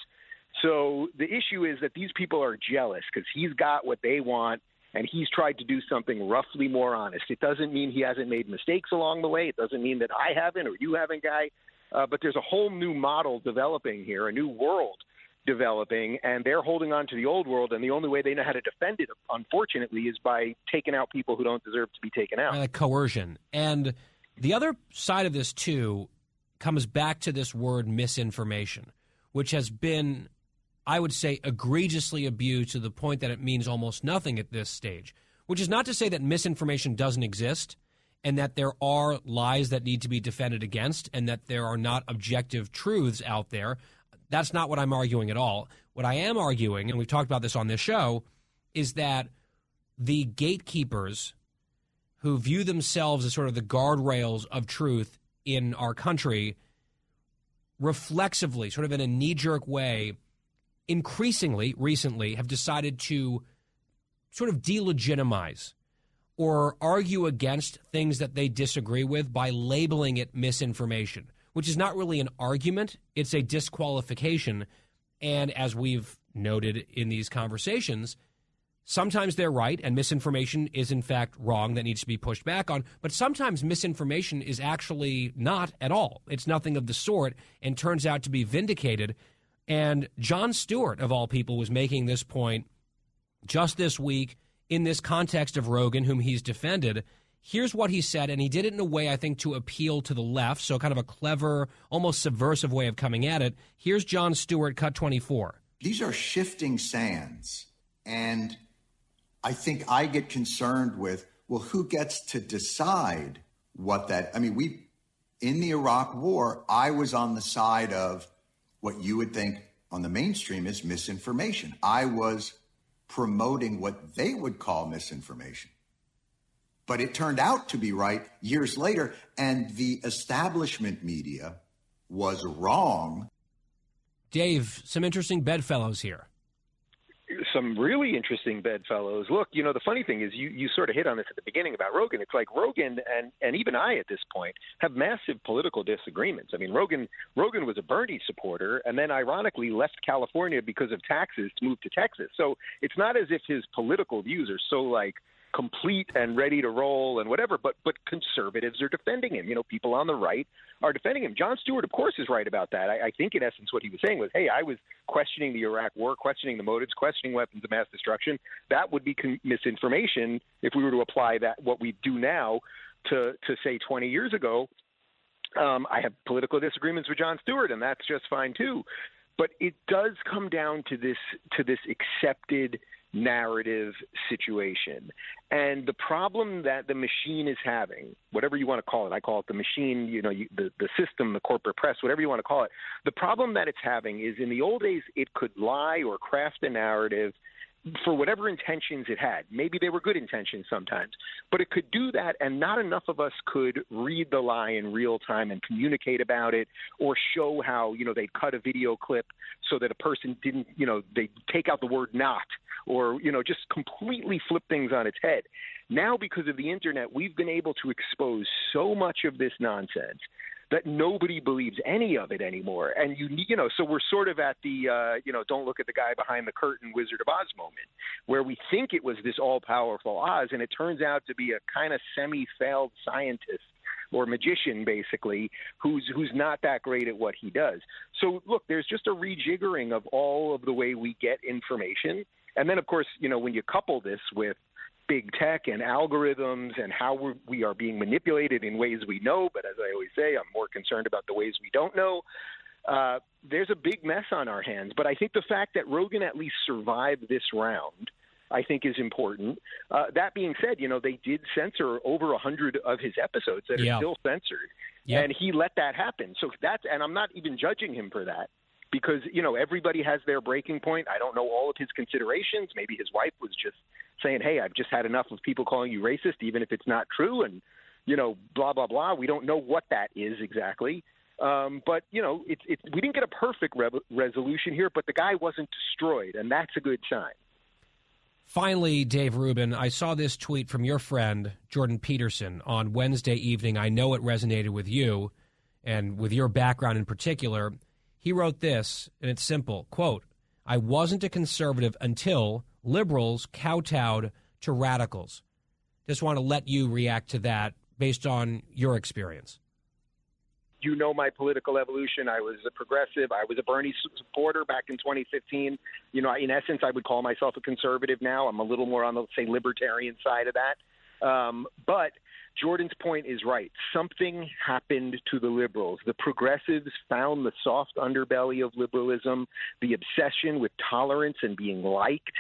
Speaker 11: So the issue is that these people are jealous because he's got what they want, and he's tried to do something roughly more honest. It doesn't mean he hasn't made mistakes along the way. It doesn't mean that I haven't or you haven't, guy. Uh, but there's a whole new model developing here, a new world developing, and they're holding on to the old world. And the only way they know how to defend it, unfortunately, is by taking out people who don't deserve to be taken out.
Speaker 1: Like coercion. And the other side of this, too, comes back to this word misinformation, which has been, I would say, egregiously abused to the point that it means almost nothing at this stage. Which is not to say that misinformation doesn't exist and that there are lies that need to be defended against and that there are not objective truths out there. That's not what I'm arguing at all. What I am arguing, and we've talked about this on this show, is that the gatekeepers who view themselves as sort of the guardrails of truth in our country reflexively, sort of in a knee jerk way, increasingly recently have decided to sort of delegitimize or argue against things that they disagree with by labeling it misinformation which is not really an argument, it's a disqualification. And as we've noted in these conversations, sometimes they're right and misinformation is in fact wrong that needs to be pushed back on. But sometimes misinformation is actually not at all. It's nothing of the sort and turns out to be vindicated. And Jon Stewart, of all people, was making this point just this week in this context of Rogan, whom he's defended. Here's what he said, and he did it in a way I think to appeal to the left, so kind of a clever, almost subversive way of coming at it. Here's Jon Stewart, cut 24.
Speaker 13: These are shifting sands, and I think I get concerned with well, who gets to decide what that? I mean, we in the Iraq War, I was on the side of what you would think on the mainstream is misinformation. I was promoting what they would call misinformation. But it turned out to be right years later, and the establishment media was wrong.
Speaker 1: Dave, some interesting bedfellows here.
Speaker 11: Some really interesting bedfellows. Look, you know, the funny thing is, you, you sort of hit on this at the beginning about Rogan. It's like Rogan and, and even I at this point have massive political disagreements. I mean, Rogan Rogan was a Bernie supporter, and then ironically left California because of taxes to move to Texas. So it's not as if his political views are so like complete and ready to roll and whatever, but but conservatives are defending him. You know, people on the right are defending him. Jon Stewart, of course, is right about that. I, I think, in essence, what he was saying was, "Hey, I was questioning the Iraq War, questioning the motives, questioning weapons of mass destruction. That would be con- misinformation if we were to apply that what we do now to to say 20 years ago." Um, I have political disagreements with Jon Stewart, and that's just fine too. But it does come down to this to this accepted narrative situation. And the problem that the machine is having, whatever you want to call it, I call it the machine, you know, you, the, the system, the corporate press, whatever you want to call it, the problem that it's having is in the old days, it could lie or craft a narrative for whatever intentions it had. Maybe they were good intentions sometimes, but it could do that, and not enough of us could read the lie in real time and communicate about it, or show how you know they'd cut a video clip so that a person didn't, you know, they take out the word "not," or you know, just completely flip things on its head. Now, because of the internet, we've been able to expose so much of this nonsense that nobody believes any of it anymore. And you you know, so we're sort of at the uh, you know, don't look at the guy behind the curtain Wizard of Oz moment, where we think it was this all powerful Oz, and it turns out to be a kind of semi failed scientist or magician basically who's who's not that great at what he does. So look, there's just a rejiggering of all of the way we get information. And then of course, you know, when you couple this with big tech and algorithms and how we're, we are being manipulated in ways we know. But as I always say, I'm more concerned about the ways we don't know. Uh, there's a big mess on our hands. But I think the fact that Rogan at least survived this round. I think is important. Uh, that being said, you know they did censor over a hundred of his episodes that
Speaker 1: Yeah.
Speaker 11: are still censored,
Speaker 1: Yep.
Speaker 11: and he let that happen. So that's and I'm not even judging him for that because you know everybody has their breaking point. I don't know all of his considerations. Maybe his wife was just saying, "Hey, I've just had enough of people calling you racist, even if it's not true," and you know, blah blah blah. We don't know what that is exactly. Um, but you know, it's it's we didn't get a perfect re- resolution here, but the guy wasn't destroyed, and that's a good sign.
Speaker 1: Finally, Dave Rubin, I saw this tweet from your friend Jordan Peterson on Wednesday evening. I know it resonated with you and with your background in particular. He wrote this, and it's simple quote, I wasn't a conservative until liberals kowtowed to radicals. Just want to let you react to that based on your experience.
Speaker 11: You know my political evolution. I was a progressive. I was a Bernie supporter back in 2015. You know, in essence, I would call myself a conservative now. I'm a little more on the, say, libertarian side of that. Um, but Jordan's point is right. Something happened to the liberals. The progressives found the soft underbelly of liberalism, the obsession with tolerance and being liked.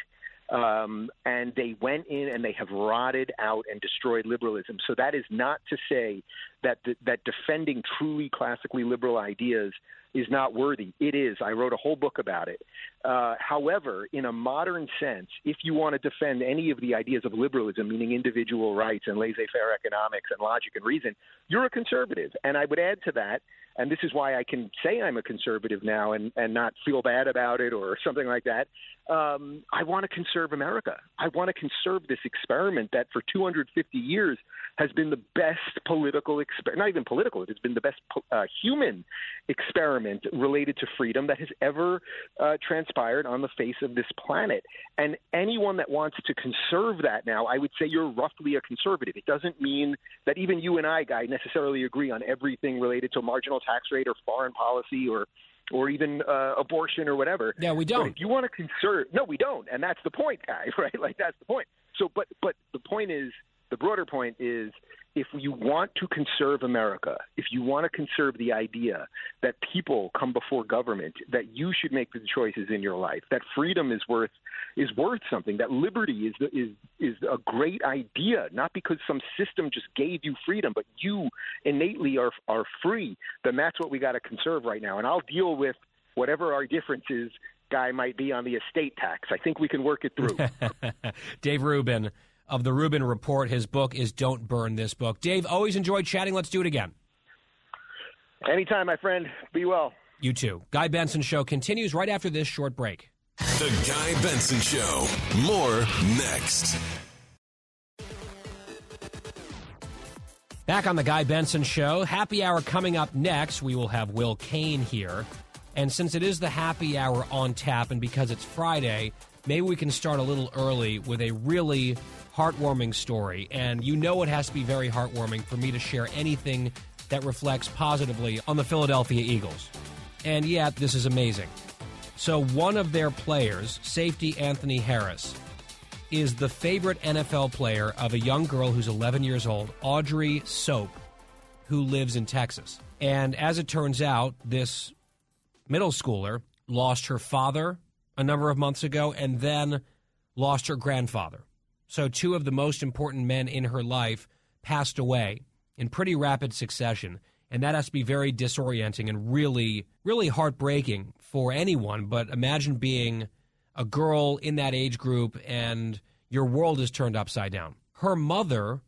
Speaker 11: Um, and they went in and they have rotted out and destroyed liberalism. So that is not to say that the, that defending truly classically liberal ideas is not worthy. It is. I wrote a whole book about it. Uh, however, in a modern sense, if you want to defend any of the ideas of liberalism, meaning individual rights and laissez-faire economics and logic and reason, you're a conservative. And I would add to that, and this is why I can say I'm a conservative now and, and not feel bad about it or something like that. Um, I want to conserve America. I want to conserve this experiment that for 250 years has been the best political experiment, not even political, it has been the best uh, human experiment related to freedom that has ever uh, transpired on the face of this planet. And anyone that wants to conserve that now, I would say you're roughly a conservative. It doesn't mean that even you and I, Guy, necessarily agree on everything related to a marginal tax rate or foreign policy or or even uh, abortion or whatever.
Speaker 1: Yeah, we don't.
Speaker 11: But if you want to conserve, no, we don't, and that's the point, guy. Right? Like that's the point. So, but but the point is the broader point is if you want to conserve America, if you want to conserve the idea that people come before government, that you should make the choices in your life, that freedom is worth is worth something, that liberty is is is a great idea, not because some system just gave you freedom, but you innately are are free, then that's what we got to conserve right now. And I'll deal with whatever our differences guy might be on the estate tax. I think we can work it through.
Speaker 1: Dave Rubin of the Rubin Report. His book is Don't Burn This Book. Dave, always enjoyed chatting. Let's do it again.
Speaker 11: Anytime, my friend. Be well.
Speaker 1: You too. Guy Benson Show continues right after this short break.
Speaker 3: The Guy Benson Show. More next.
Speaker 1: Back on the Guy Benson Show. Happy hour coming up next. We will have Will Cain here. And since it is the happy hour on tap, and because it's Friday, maybe we can start a little early with a really heartwarming story. And you know it has to be very heartwarming for me to share anything that reflects positively on the Philadelphia Eagles. And yet, this is amazing. So, one of their players, safety Anthony Harris, is the favorite NFL player of a young girl who's 11 years old, Audrey Soap, who lives in Texas. And as it turns out, this middle schooler lost her father a number of months ago and then lost her grandfather. So, two of the most important men in her life passed away in pretty rapid succession. And that has to be very disorienting and really, really heartbreaking for anyone. But imagine being a girl in that age group and your world is turned upside down. Her mother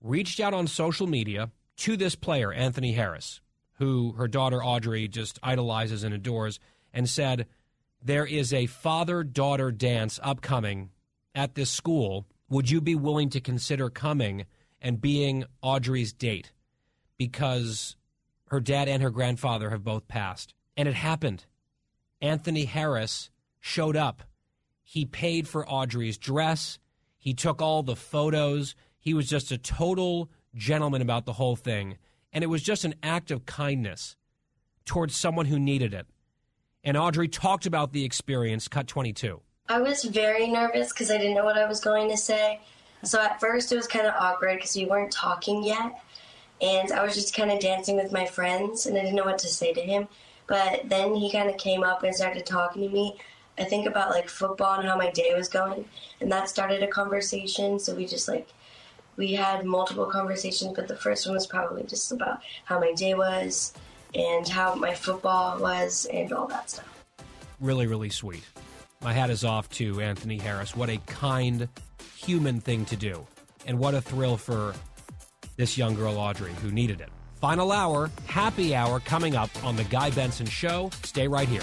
Speaker 1: reached out on social media to this player, Anthony Harris, who her daughter Audrey just idolizes and adores, and said, There is a father daughter dance upcoming at this school. Would you be willing to consider coming and being Audrey's date? Because her dad and her grandfather have both passed. And it happened. Anthony Harris showed up. He paid for Audrey's dress. He took all the photos. He was just a total gentleman about the whole thing. And it was just an act of kindness towards someone who needed it. And Audrey talked about the experience, cut 22.
Speaker 14: I was very nervous because I didn't know what I was going to say. So at first it was kind of awkward because we weren't talking yet. And I was just kind of dancing with my friends and I didn't know what to say to him. But then he kind of came up and started talking to me. I think about like football and how my day was going. And that started a conversation. So we just like, we had multiple conversations, but the first one was probably just about how my day was and how my football was and all that stuff.
Speaker 1: Really, really sweet. My hat is off to Anthony Harris. What a kind, human thing to do. And what a thrill for this young girl, Audrey, who needed it. Final hour, happy hour coming up on The Guy Benson Show. Stay right here.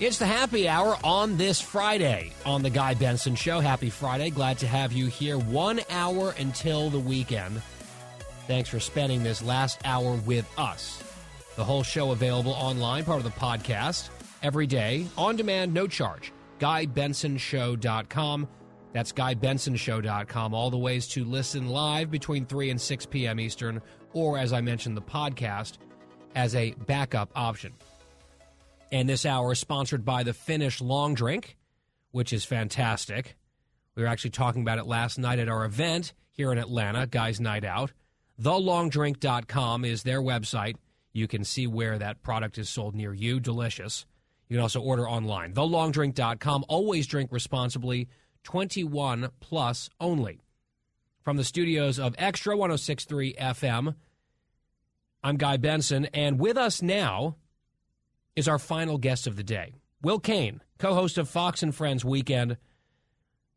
Speaker 1: It's the happy hour on this Friday on the Guy Benson Show. Happy Friday. Glad to have you here. One hour until the weekend. Thanks for spending this last hour with us. The whole show available online, part of the podcast, every day, on demand, no charge. GuyBensonShow.com. That's GuyBensonShow.com. All the ways to listen live between 3 and 6 p.m. Eastern, or as I mentioned, the podcast as a backup option. And this hour is sponsored by the Finnish Long Drink, which is fantastic. We were actually talking about it last night at our event here in Atlanta, Guys Night Out. TheLongDrink.com is their website. You can see where that product is sold near you. Delicious. You can also order online. TheLongDrink.com. Always drink responsibly. 21 plus only. From the studios of Extra 1063 FM, I'm Guy Benson, and with us now is our final guest of the day. Will Cain, co host of Fox and Friends Weekend,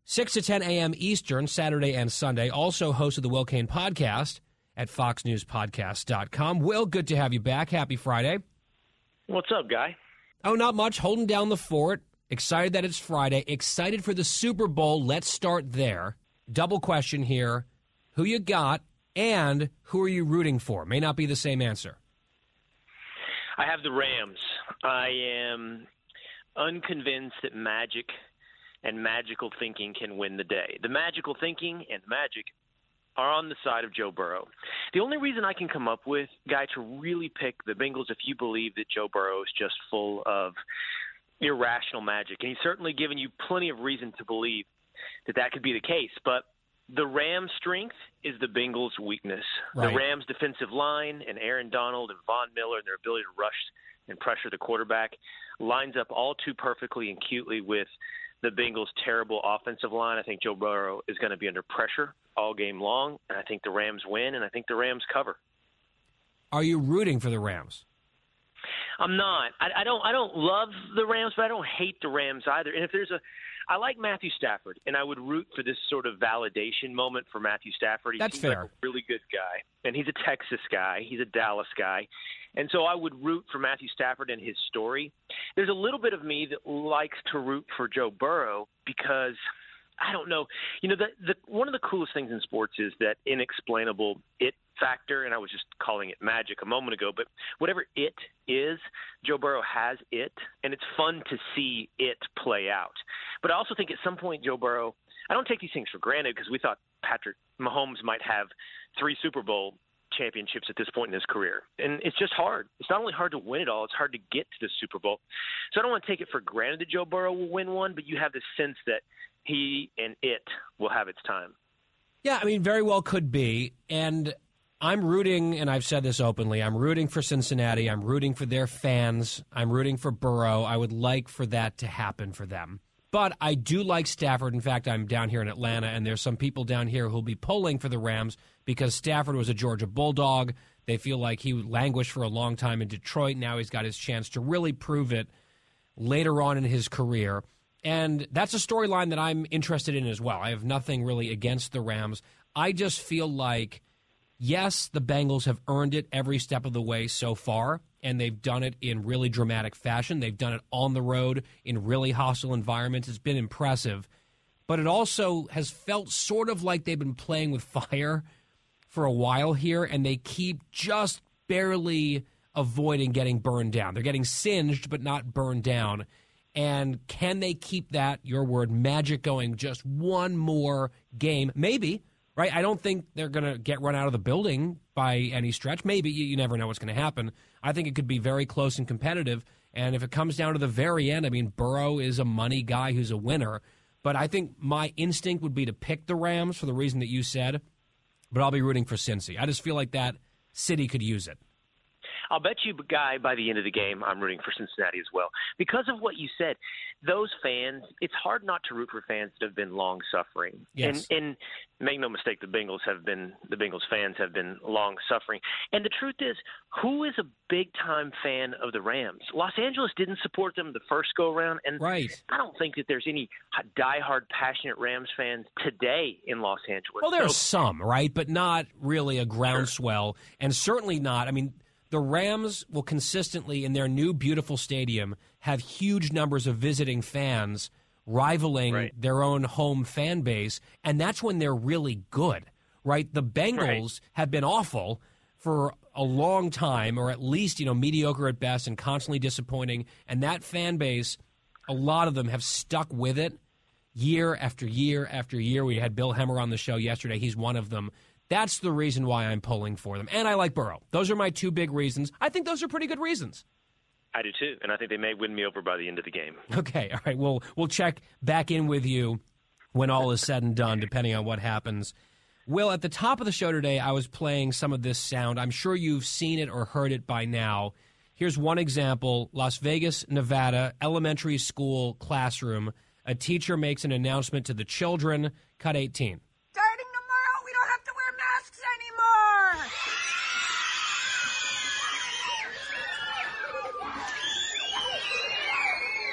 Speaker 1: 6 to 10 a.m. Eastern, Saturday and Sunday. Also host of the Will Cain podcast at foxnewspodcast.com. Will, good to have you back. Happy Friday.
Speaker 15: What's up, Guy?
Speaker 1: Oh, not much. Holding down the fort. Excited that it's Friday. Excited for the Super Bowl. Let's start there. Double question here. Who you got and who are you rooting for? May not be the same answer.
Speaker 15: I have the Rams. I am unconvinced that magic and magical thinking can win the day. The magical thinking and magic are on the side of Joe Burrow. The only reason I can come up with, guy, to really pick the Bengals if you believe that Joe Burrow is just full of irrational magic, and he's certainly given you plenty of reason to believe that that could be the case. But the Rams' strength is the Bengals' weakness.
Speaker 1: Right.
Speaker 15: The Rams' defensive line and Aaron Donald and Von Miller and their ability to rush and pressure the quarterback lines up all too perfectly and cutely with the Bengals' terrible offensive line. I think Joe Burrow is going to be under pressure all game long, and I think the Rams win, and I think the Rams cover.
Speaker 1: Are you rooting for the Rams?
Speaker 15: I'm not. I, I don't. I don't love the Rams, but I don't hate the Rams either. And if there's a, I like Matthew Stafford, and I would root for this sort of validation moment for Matthew Stafford. He
Speaker 1: That's
Speaker 15: seems
Speaker 1: fair.
Speaker 15: Like a really good guy, and he's a Texas guy. He's a Dallas guy, and so I would root for Matthew Stafford and his story. There's a little bit of me that likes to root for Joe Burrow because I don't know. You know, the, the one of the coolest things in sports is that inexplainable it factor, and I was just calling it magic a moment ago. But whatever it is, Joe Burrow has it, and it's fun to see it play out. But I also think at some point, Joe Burrow. I don't take these things for granted because we thought Patrick Mahomes might have three Super Bowl championships at this point in his career. And it's just hard. It's not only hard to win it all, it's hard to get to the Super Bowl. So I don't want to take it for granted that Joe Burrow will win one, but you have this sense that he and it will have its time.
Speaker 1: Yeah, I mean, very well could be. And I'm rooting, and I've said this openly, I'm rooting for Cincinnati. I'm rooting for their fans. I'm rooting for Burrow. I would like for that to happen for them. But I do like Stafford. In fact, I'm down here in Atlanta, and there's some people down here who'll be pulling for the Rams because Stafford was a Georgia Bulldog. They feel like he languished for a long time in Detroit. Now he's got his chance to really prove it later on in his career. And that's a storyline that I'm interested in as well. I have nothing really against the Rams. I just feel like, yes, the Bengals have earned it every step of the way so far, and they've done it in really dramatic fashion. They've done it on the road in really hostile environments. It's been impressive. But it also has felt sort of like they've been playing with fire for a while here, and they keep just barely avoiding getting burned down. They're getting singed, but not burned down. And can they keep that, your word, magic going just one more game? Maybe, right? I don't think they're going to get run out of the building by any stretch. Maybe. You, you never know what's going to happen. I think it could be very close and competitive. And if it comes down to the very end, I mean, Burrow is a money guy who's a winner. But I think my instinct would be to pick the Rams for the reason that you said. But I'll be rooting for Cincy. I just feel like that city could use it.
Speaker 15: I'll bet you, guy, by the end of the game, I'm rooting for Cincinnati as well. Because of what you said, those fans, it's hard not to root for fans that have been long suffering.
Speaker 1: Yes.
Speaker 15: And, and make no mistake, the Bengals have been, the Bengals fans have been long suffering. And the truth is, who is a big time fan of the Rams? Los Angeles didn't support them the first go around. And
Speaker 1: right.
Speaker 15: I don't think that there's any diehard, passionate Rams fans today in Los Angeles.
Speaker 1: Well, there's
Speaker 15: So-
Speaker 1: some, right? But not really a groundswell. And certainly not. I mean, the Rams will consistently, in their new beautiful stadium, have huge numbers of visiting fans rivaling their own home fan base. And that's when they're really good, right? The Bengals have been awful for a long time, or at least, you know, mediocre at best and constantly disappointing. And that fan base, a lot of them have stuck with it year after year after year. We had Bill Hemmer on the show yesterday. He's one of them. That's the reason why I'm pulling for them. And I like Burrow. Those are my two big reasons. I think those are pretty good reasons.
Speaker 15: I do too, and I think they may win me over by the end of the game.
Speaker 1: Okay, all right. We'll we'll check back in with you when all is said and done, depending on what happens. Will, at the top of the show today, I was playing some of this sound. I'm sure you've seen it or heard it by now. Here's one example Las Vegas, Nevada, elementary school classroom. A teacher makes an announcement to the children. Cut 18.
Speaker 7: Starting tomorrow, we don't have to wear masks anymore.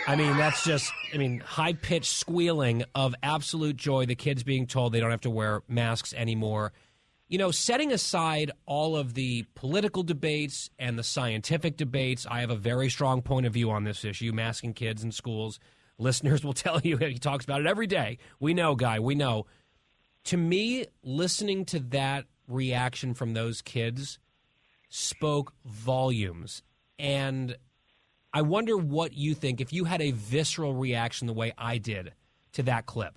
Speaker 1: I mean, that's just, I mean, high pitched squealing of absolute joy. The kids being told they don't have to wear masks anymore. You know, setting aside all of the political debates and the scientific debates, I have a very strong point of view on this issue masking kids in schools. Listeners will tell you he talks about it every day. We know, Guy, we know. To me, listening to that reaction from those kids spoke volumes. And I wonder what you think if you had a visceral reaction the way I did to that clip.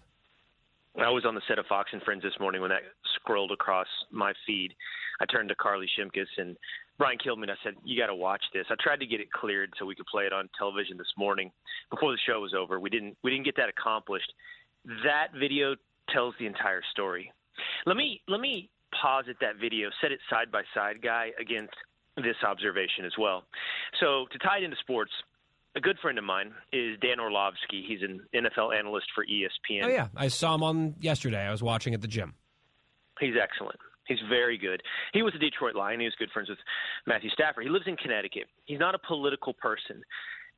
Speaker 15: I was on the set of Fox and Friends this morning when that scrolled across my feed. I turned to Carly Shimkus and Brian Kilmeade. I said, "You got to watch this." I tried to get it cleared so we could play it on television this morning before the show was over. We didn't. We didn't get that accomplished. That video tells the entire story. Let me let me posit that video, set it side by side, guy, against this observation as well. So to tie it into sports, a good friend of mine is Dan Orlovsky. He's an NFL analyst for ESPN.
Speaker 1: Oh yeah, I saw him on yesterday. I was watching at the gym.
Speaker 15: He's excellent. He's very good. He was a Detroit Lion. He was good friends with Matthew Stafford. He lives in Connecticut. He's not a political person.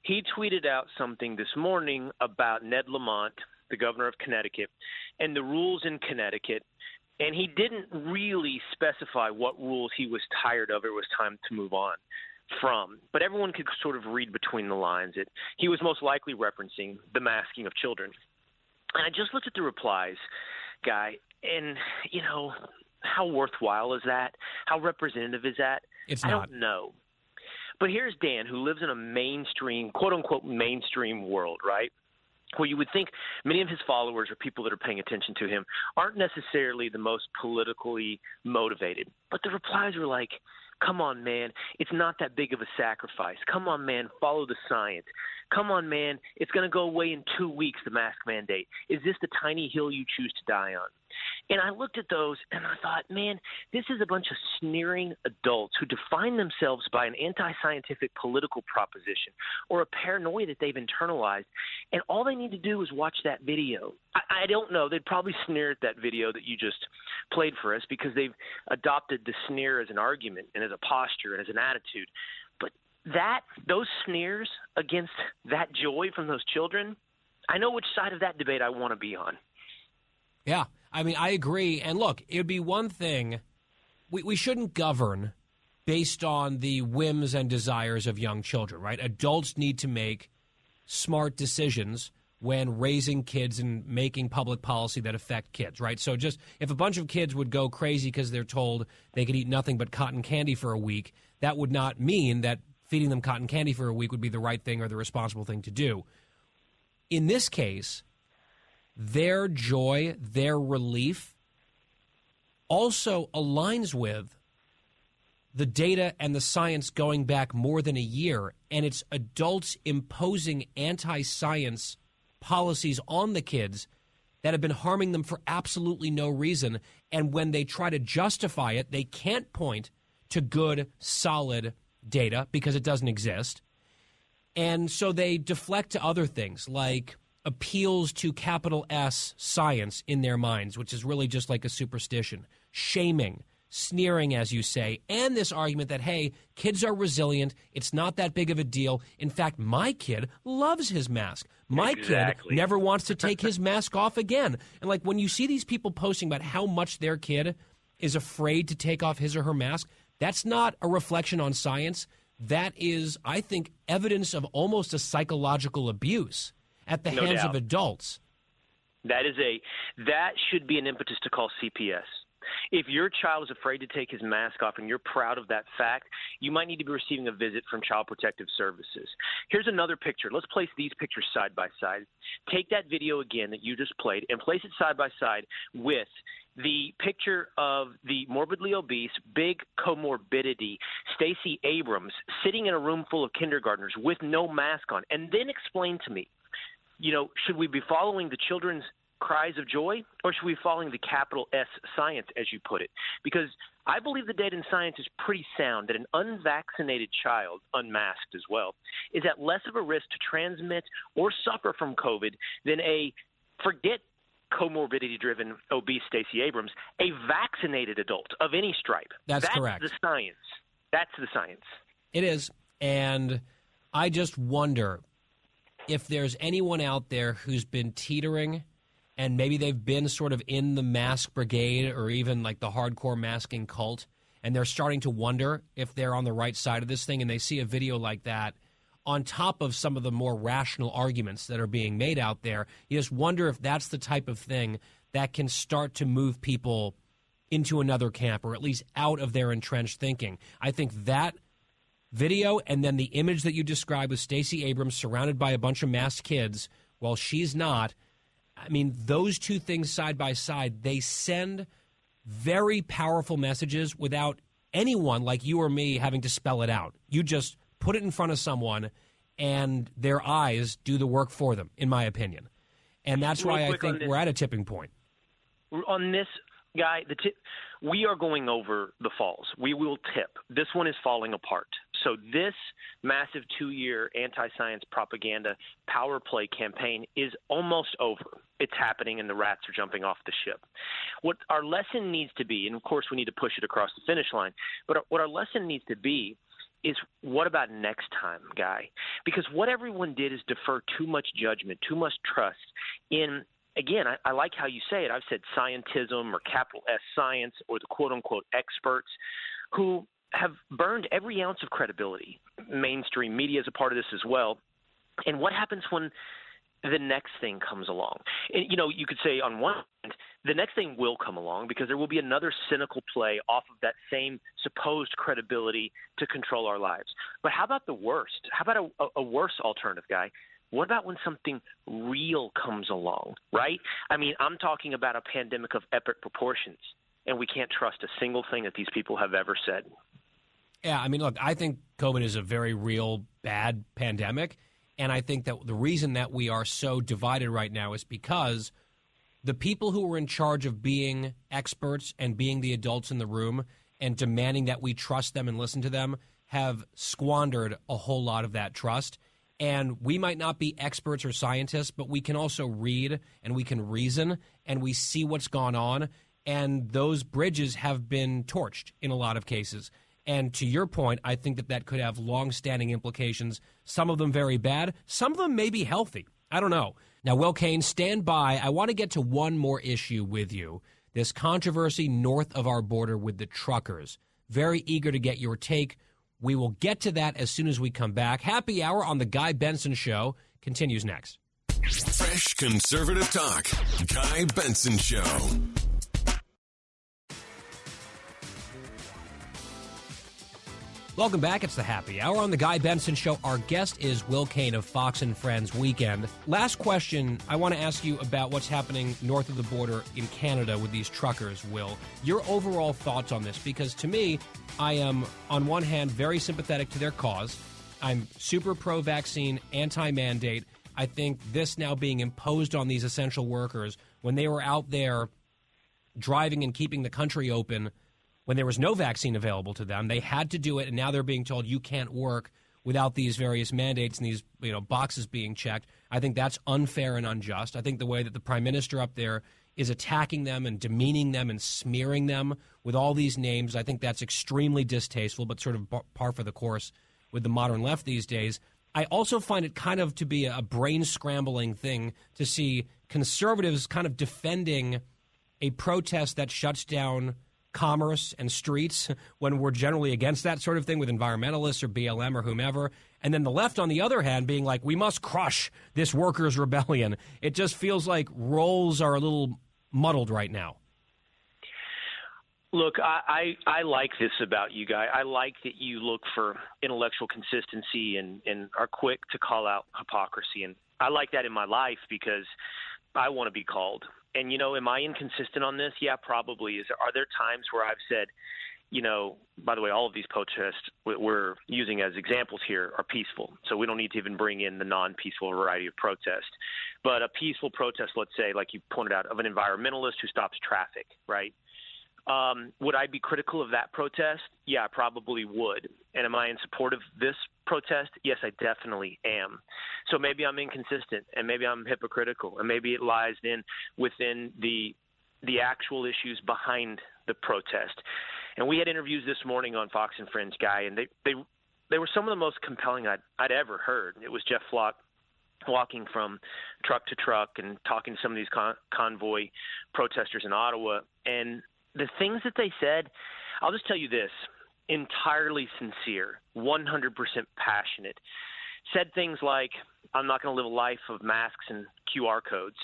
Speaker 15: He tweeted out something this morning about Ned Lamont, the governor of Connecticut, and the rules in Connecticut. And he didn't really specify what rules he was tired of or it was time to move on from. But everyone could sort of read between the lines. It he was most likely referencing the masking of children. And I just looked at the replies, guy, and you know, how worthwhile is that? How representative is that?
Speaker 1: It's
Speaker 15: I
Speaker 1: not.
Speaker 15: don't know. But here's Dan, who lives in a mainstream, quote unquote, mainstream world, right? Where you would think many of his followers or people that are paying attention to him aren't necessarily the most politically motivated. But the replies were like, come on, man, it's not that big of a sacrifice. Come on, man, follow the science. Come on, man, it's going to go away in two weeks, the mask mandate. Is this the tiny hill you choose to die on? And I looked at those and I thought, man, this is a bunch of sneering adults who define themselves by an anti scientific political proposition or a paranoia that they've internalized. And all they need to do is watch that video. I, I don't know. They'd probably sneer at that video that you just played for us because they've adopted the sneer as an argument and as a posture and as an attitude. That, those sneers against that joy from those children, I know which side of that debate I want to be on.
Speaker 1: Yeah, I mean, I agree. And look, it would be one thing. We, we shouldn't govern based on the whims and desires of young children, right? Adults need to make smart decisions when raising kids and making public policy that affect kids, right? So just if a bunch of kids would go crazy because they're told they could eat nothing but cotton candy for a week, that would not mean that feeding them cotton candy for a week would be the right thing or the responsible thing to do. In this case, their joy, their relief also aligns with the data and the science going back more than a year, and it's adults imposing anti science policies on the kids that have been harming them for absolutely no reason. And when they try to justify it, they can't point to good, solid data because it doesn't exist. And so they deflect to other things like appeals to capital S science in their minds, which is really just like a superstition, shaming, sneering, as you say, and this argument that, hey, kids are resilient. It's not that big of a deal. In fact, my kid loves his mask. My
Speaker 15: Exactly.
Speaker 1: kid never wants to take his mask off again. And like when you see these people posting about how much their kid is afraid to take off his or her mask, that's not a reflection on science. That is, I think, evidence of almost a psychological abuse at the
Speaker 15: No
Speaker 1: hands
Speaker 15: doubt.
Speaker 1: of adults.
Speaker 15: That is a that should be an impetus to call CPS. If your child is afraid to take his mask off and you're proud of that fact, you might need to be receiving a visit from Child Protective Services. Here's another picture. Let's place these pictures side by side. Take that video again that you just played and place it side by side with the picture of the morbidly obese, big comorbidity, Stacey Abrams sitting in a room full of kindergartners with no mask on. And then explain to me you know, should we be following the children's cries of joy or should we be following the capital S science, as you put it? Because I believe the data in science is pretty sound that an unvaccinated child, unmasked as well, is at less of a risk to transmit or suffer from COVID than a, forget comorbidity driven obese Stacey Abrams, a vaccinated adult of any stripe.
Speaker 1: That's correct.
Speaker 15: the science. That's the science.
Speaker 1: It is. And I just wonder if there's anyone out there who's been teetering and maybe they've been sort of in the mask brigade or even like the hardcore masking cult and they're starting to wonder if they're on the right side of this thing and they see a video like that on top of some of the more rational arguments that are being made out there you just wonder if that's the type of thing that can start to move people into another camp or at least out of their entrenched thinking i think that video and then the image that you described with Stacey Abrams surrounded by a bunch of masked kids while she's not. I mean, those two things side by side, they send very powerful messages without anyone like you or me having to spell it out. You just put it in front of someone and their eyes do the work for them, in my opinion. And that's
Speaker 15: Real
Speaker 1: why I think we're at a tipping point.
Speaker 15: on this guy, the tip, we are going over the falls. We will tip. This one is falling apart. So this massive two-year anti-science propaganda power play campaign is almost over. It's happening, and the rats are jumping off the ship. What our lesson needs to be, and of course we need to push it across the finish line, but what our lesson needs to be is what about next time, guy? Because what everyone did is defer too much judgment, too much trust in. Again, I, I like how you say it. I've said scientism or capital S science or the quote unquote experts who have burned every ounce of credibility. Mainstream media is a part of this as well. And what happens when the next thing comes along? And, you know, you could say on one hand, the next thing will come along because there will be another cynical play off of that same supposed credibility to control our lives. But how about the worst? How about a, a, a worse alternative, guy? What about when something real comes along, right? I mean, I'm talking about a pandemic of epic proportions, and we can't trust a single thing that these people have ever said.
Speaker 1: Yeah, I mean, look, I think COVID is a very real bad pandemic. And I think that the reason that we are so divided right now is because the people who are in charge of being experts and being the adults in the room and demanding that we trust them and listen to them have squandered a whole lot of that trust. And we might not be experts or scientists, but we can also read and we can reason and we see what's gone on. And those bridges have been torched in a lot of cases. And to your point, I think that that could have long-standing implications. Some of them very bad. Some of them may be healthy. I don't know. Now, Will Cain, stand by. I want to get to one more issue with you. This controversy north of our border with the truckers. Very eager to get your take. We will get to that as soon as we come back. Happy hour on the Guy Benson Show continues next.
Speaker 3: Fresh conservative talk. Guy Benson Show.
Speaker 1: Welcome back. It's the happy hour on the Guy Benson Show. Our guest is Will Cain of Fox and Friends Weekend. Last question I want to ask you about what's happening north of the border in Canada with these truckers, Will. Your overall thoughts on this, because to me, I am, on one hand, very sympathetic to their cause. I'm super pro vaccine, anti mandate. I think this now being imposed on these essential workers when they were out there driving and keeping the country open when there was no vaccine available to them. They had to do it, and now they're being told you can't work without these various mandates and these you know boxes being checked. I think that's unfair and unjust. I think the way that the prime minister up there is attacking them and demeaning them and smearing them with all these names, I think that's extremely distasteful, but sort of par for the course with the modern left these days. I also find it kind of to be a brain scrambling thing to see conservatives kind of defending a protest that shuts down commerce and streets when we're generally against that sort of thing with environmentalists or BLM or whomever. And then the left, on the other hand, being like, we must crush this workers' rebellion. It just feels like roles are a little muddled right now.
Speaker 15: Look, I, I, I like this about you guys. I like that you look for intellectual consistency and, and are quick to call out hypocrisy. And I like that in my life because I want to be called. And you know, am I inconsistent on this? Yeah, probably. Is are there times where I've said, you know, by the way, all of these protests we're using as examples here are peaceful. So we don't need to even bring in the non peaceful variety of protest. But a peaceful protest, let's say, like you pointed out, of an environmentalist who stops traffic, right? Um, would I be critical of that protest? Yeah, I probably would. And am I in support of this protest? Yes, I definitely am. So maybe I'm inconsistent, and maybe I'm hypocritical, and maybe it lies in within the the actual issues behind the protest. And we had interviews this morning on Fox and Friends, Guy, and they they they were some of the most compelling I'd I'd ever heard. It was Jeff Flock walking from truck to truck and talking to some of these con- convoy protesters in Ottawa, and the things that they said. I'll just tell you this: entirely sincere, 100% passionate. Said things like, "I'm not going to live a life of masks and QR codes."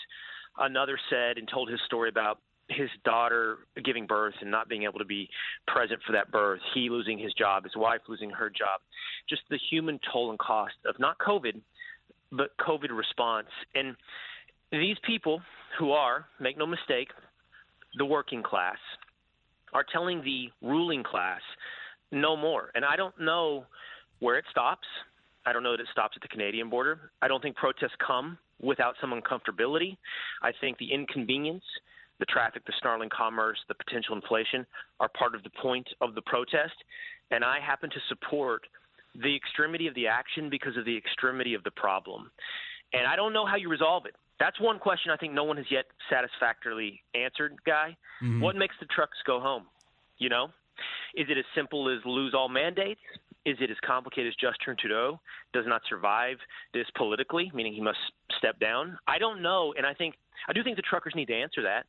Speaker 15: Another said and told his story about his daughter giving birth and not being able to be present for that birth, he losing his job, his wife losing her job, just the human toll and cost of not COVID, but COVID response. And these people who are, make no mistake, the working class, are telling the ruling class no more. And I don't know where it stops. I don't know that it stops at the Canadian border. I don't think protests come without some uncomfortability. I think the inconvenience the traffic, the snarling commerce, the potential inflation are part of the point of the protest. And I happen to support the extremity of the action because of the extremity of the problem. And I don't know how you resolve it. That's one question I think no one has yet satisfactorily answered, Guy. Mm-hmm. What makes the trucks go home? You know? Is it as simple as lose all mandates? Is it as complicated as Justin Trudeau does not survive this politically, meaning he must step down? I don't know, and I think I do think the truckers need to answer that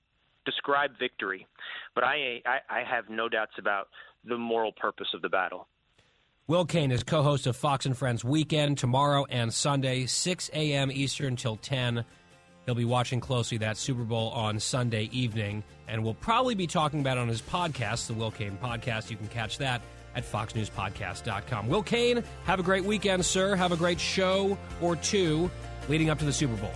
Speaker 15: describe victory, but I, I, I have no doubts about the moral purpose of the battle.
Speaker 1: Will Cain is co host of Fox and Friends Weekend tomorrow and Sunday, 6 a.m. Eastern till 10. He'll be watching closely that Super Bowl on Sunday evening, and we'll probably be talking about it on his podcast, the Will Cain Podcast. You can catch that at foxnewspodcast.com. Will Cain, have a great weekend, sir. Have a great show or two leading up to the Super Bowl.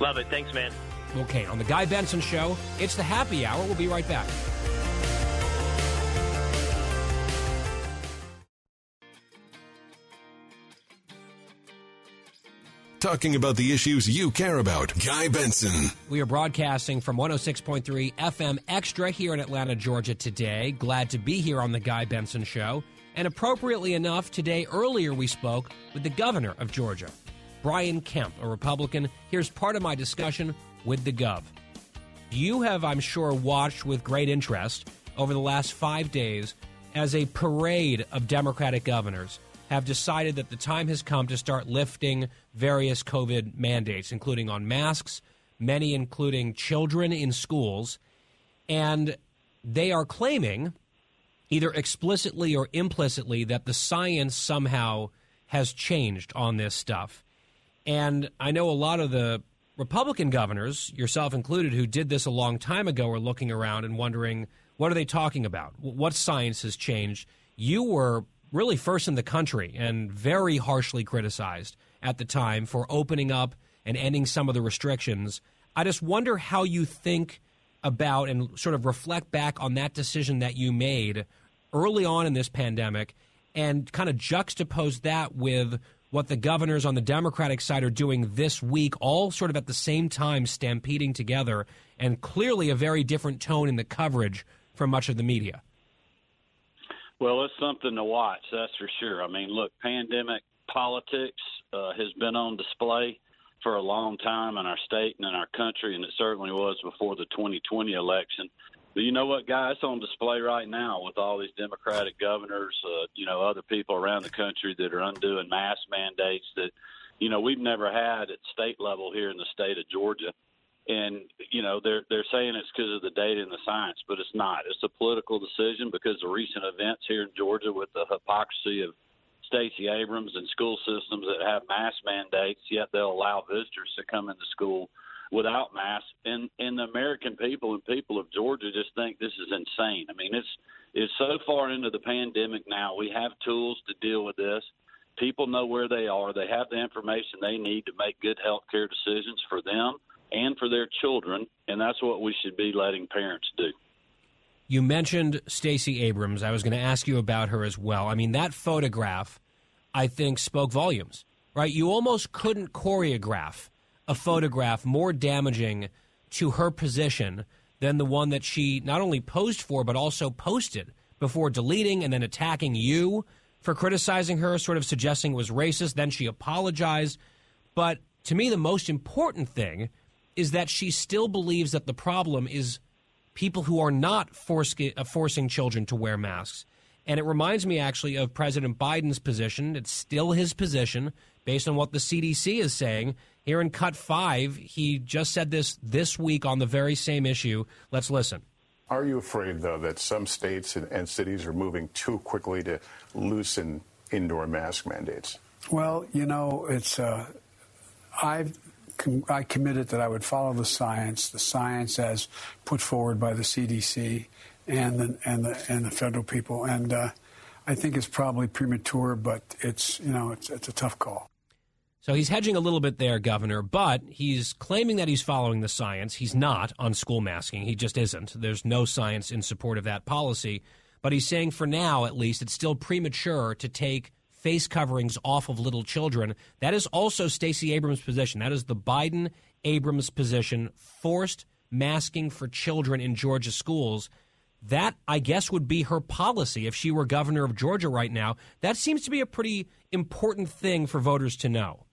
Speaker 15: Love it. Thanks, man.
Speaker 1: Okay, on The Guy Benson Show, it's the happy hour. We'll be right back.
Speaker 3: Talking about the issues you care about. Guy Benson.
Speaker 1: We are broadcasting from 106.3 FM Extra here in Atlanta, Georgia today. Glad to be here on The Guy Benson Show. And appropriately enough, today earlier we spoke with the governor of Georgia, Brian Kemp, a Republican. Here's part of my discussion with the Gov. You have, I'm sure, watched with great interest over the last five days as a parade of Democratic governors have decided that the time has come to start lifting various COVID mandates, including on masks, many including children in schools. And they are claiming, either explicitly or implicitly, that the science somehow has changed on this stuff. And I know a lot of the Republican governors, yourself included, who did this a long time ago, are looking around and wondering what are they talking about? What science has changed? You were really first in the country and very harshly criticized at the time for opening up and ending some of the restrictions. I just wonder how you think about and sort of reflect back on that decision that you made early on in this pandemic and kind of juxtapose that with what the governors on the Democratic side are doing this week, all sort of at the same time, stampeding together, and clearly a very different tone in the coverage from much of the media.
Speaker 6: Well, it's something to watch, that's for sure. I mean, look, pandemic politics uh, has been on display for a long time in our state and in our country, and it certainly was before the 2020 election. But you know what, guys? It's on display right now with all these Democratic governors, uh, you know, other people around the country that are undoing mask mandates that, you know, we've never had at state level here in the state of Georgia. And you know they're they're saying it's because of the data and the science, but it's not. It's a political decision because of recent events here in Georgia with the hypocrisy of Stacey Abrams and school systems that have mask mandates, yet they'll allow visitors to come into school without masks. And and the American people and people of Georgia just think this is insane. I mean, it's it's so far into the pandemic now. We have tools to deal with this. People know where they are. They have the information they need to make good health care decisions for them and for their children, and that's what we should be letting parents do.
Speaker 1: You mentioned Stacey Abrams. I was going to ask you about her as well. I mean, that photograph, I think, spoke volumes, right? You almost couldn't choreograph a photograph more damaging to her position than the one that she not only posed for, but also posted before deleting and then attacking you for criticizing her, sort of suggesting it was racist. Then she apologized. But to me, the most important thing is that she still believes that the problem is people who are not force, uh, forcing children to wear masks. And it reminds me actually of President Biden's position. It's still his position based on what the CDC is saying. Here in Cut 5, he just said this this week on the very same issue. Let's listen.
Speaker 5: Are you afraid, though, that some states and cities are moving too quickly to loosen indoor mask mandates?
Speaker 4: Well, you know, it's. Uh, I've I committed that I would follow the science, the science as put forward by the CDC and the and the and the federal people. And uh, I think it's probably premature, but it's you know it's it's a tough call.
Speaker 1: So he's hedging a little bit there, Governor, but he's claiming that he's following the science. He's not on school masking. He just isn't. There's no science in support of that policy. But he's saying for now, at least, it's still premature to take face coverings off of little children. That is also Stacey Abrams' position. That is the Biden Abrams position, forced masking for children in Georgia schools. That, I guess, would be her policy if she were governor of Georgia right now. That seems to be a pretty important thing for voters to know.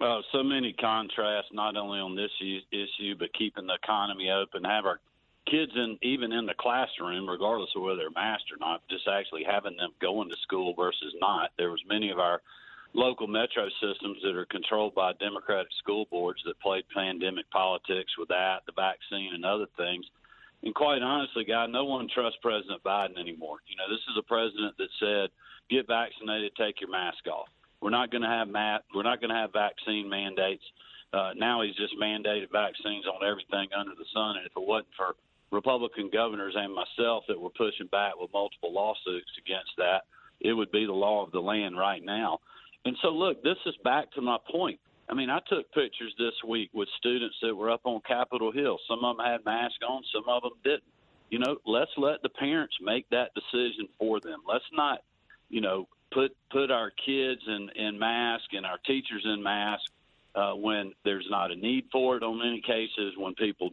Speaker 6: Uh, so many contrasts, not only on this issue, but keeping the economy open, have our kids in even in the classroom, regardless of whether they're masked or not, just actually having them going to school versus not. There was many of our local metro systems that are controlled by Democratic school boards that played pandemic politics with that, the vaccine, and other things. And quite honestly, guy, no one trusts President Biden anymore. You know, this is a president that said, "Get vaccinated, take your mask off." We're not going to have mat. We're not going to have vaccine mandates. Uh, now he's just mandated vaccines on everything under the sun. And if it wasn't for Republican governors and myself that were pushing back with multiple lawsuits against that, it would be the law of the land right now. And so, look, this is back to my point. I mean, I took pictures this week with students that were up on Capitol Hill. Some of them had masks on, some of them didn't. You know, let's let the parents make that decision for them. Let's not, you know, put put our kids in in mask and our teachers in mask uh, when there's not a need for it. On many cases, when people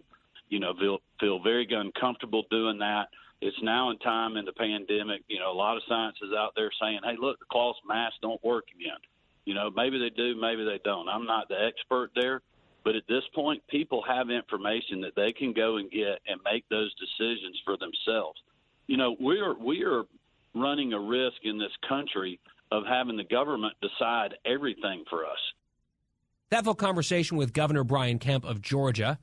Speaker 6: you know, feel feel very uncomfortable doing that. It's now in time in the pandemic. You know, a lot of science is out there saying, "Hey, look, the cloth masks don't work again." You know, maybe they do, maybe they don't. I'm not the expert there, but at this point, people have information that they can go and get and make those decisions for themselves. You know, we are we are running a risk in this country of having the government decide everything for us.
Speaker 1: That full conversation with Governor Brian Kemp of Georgia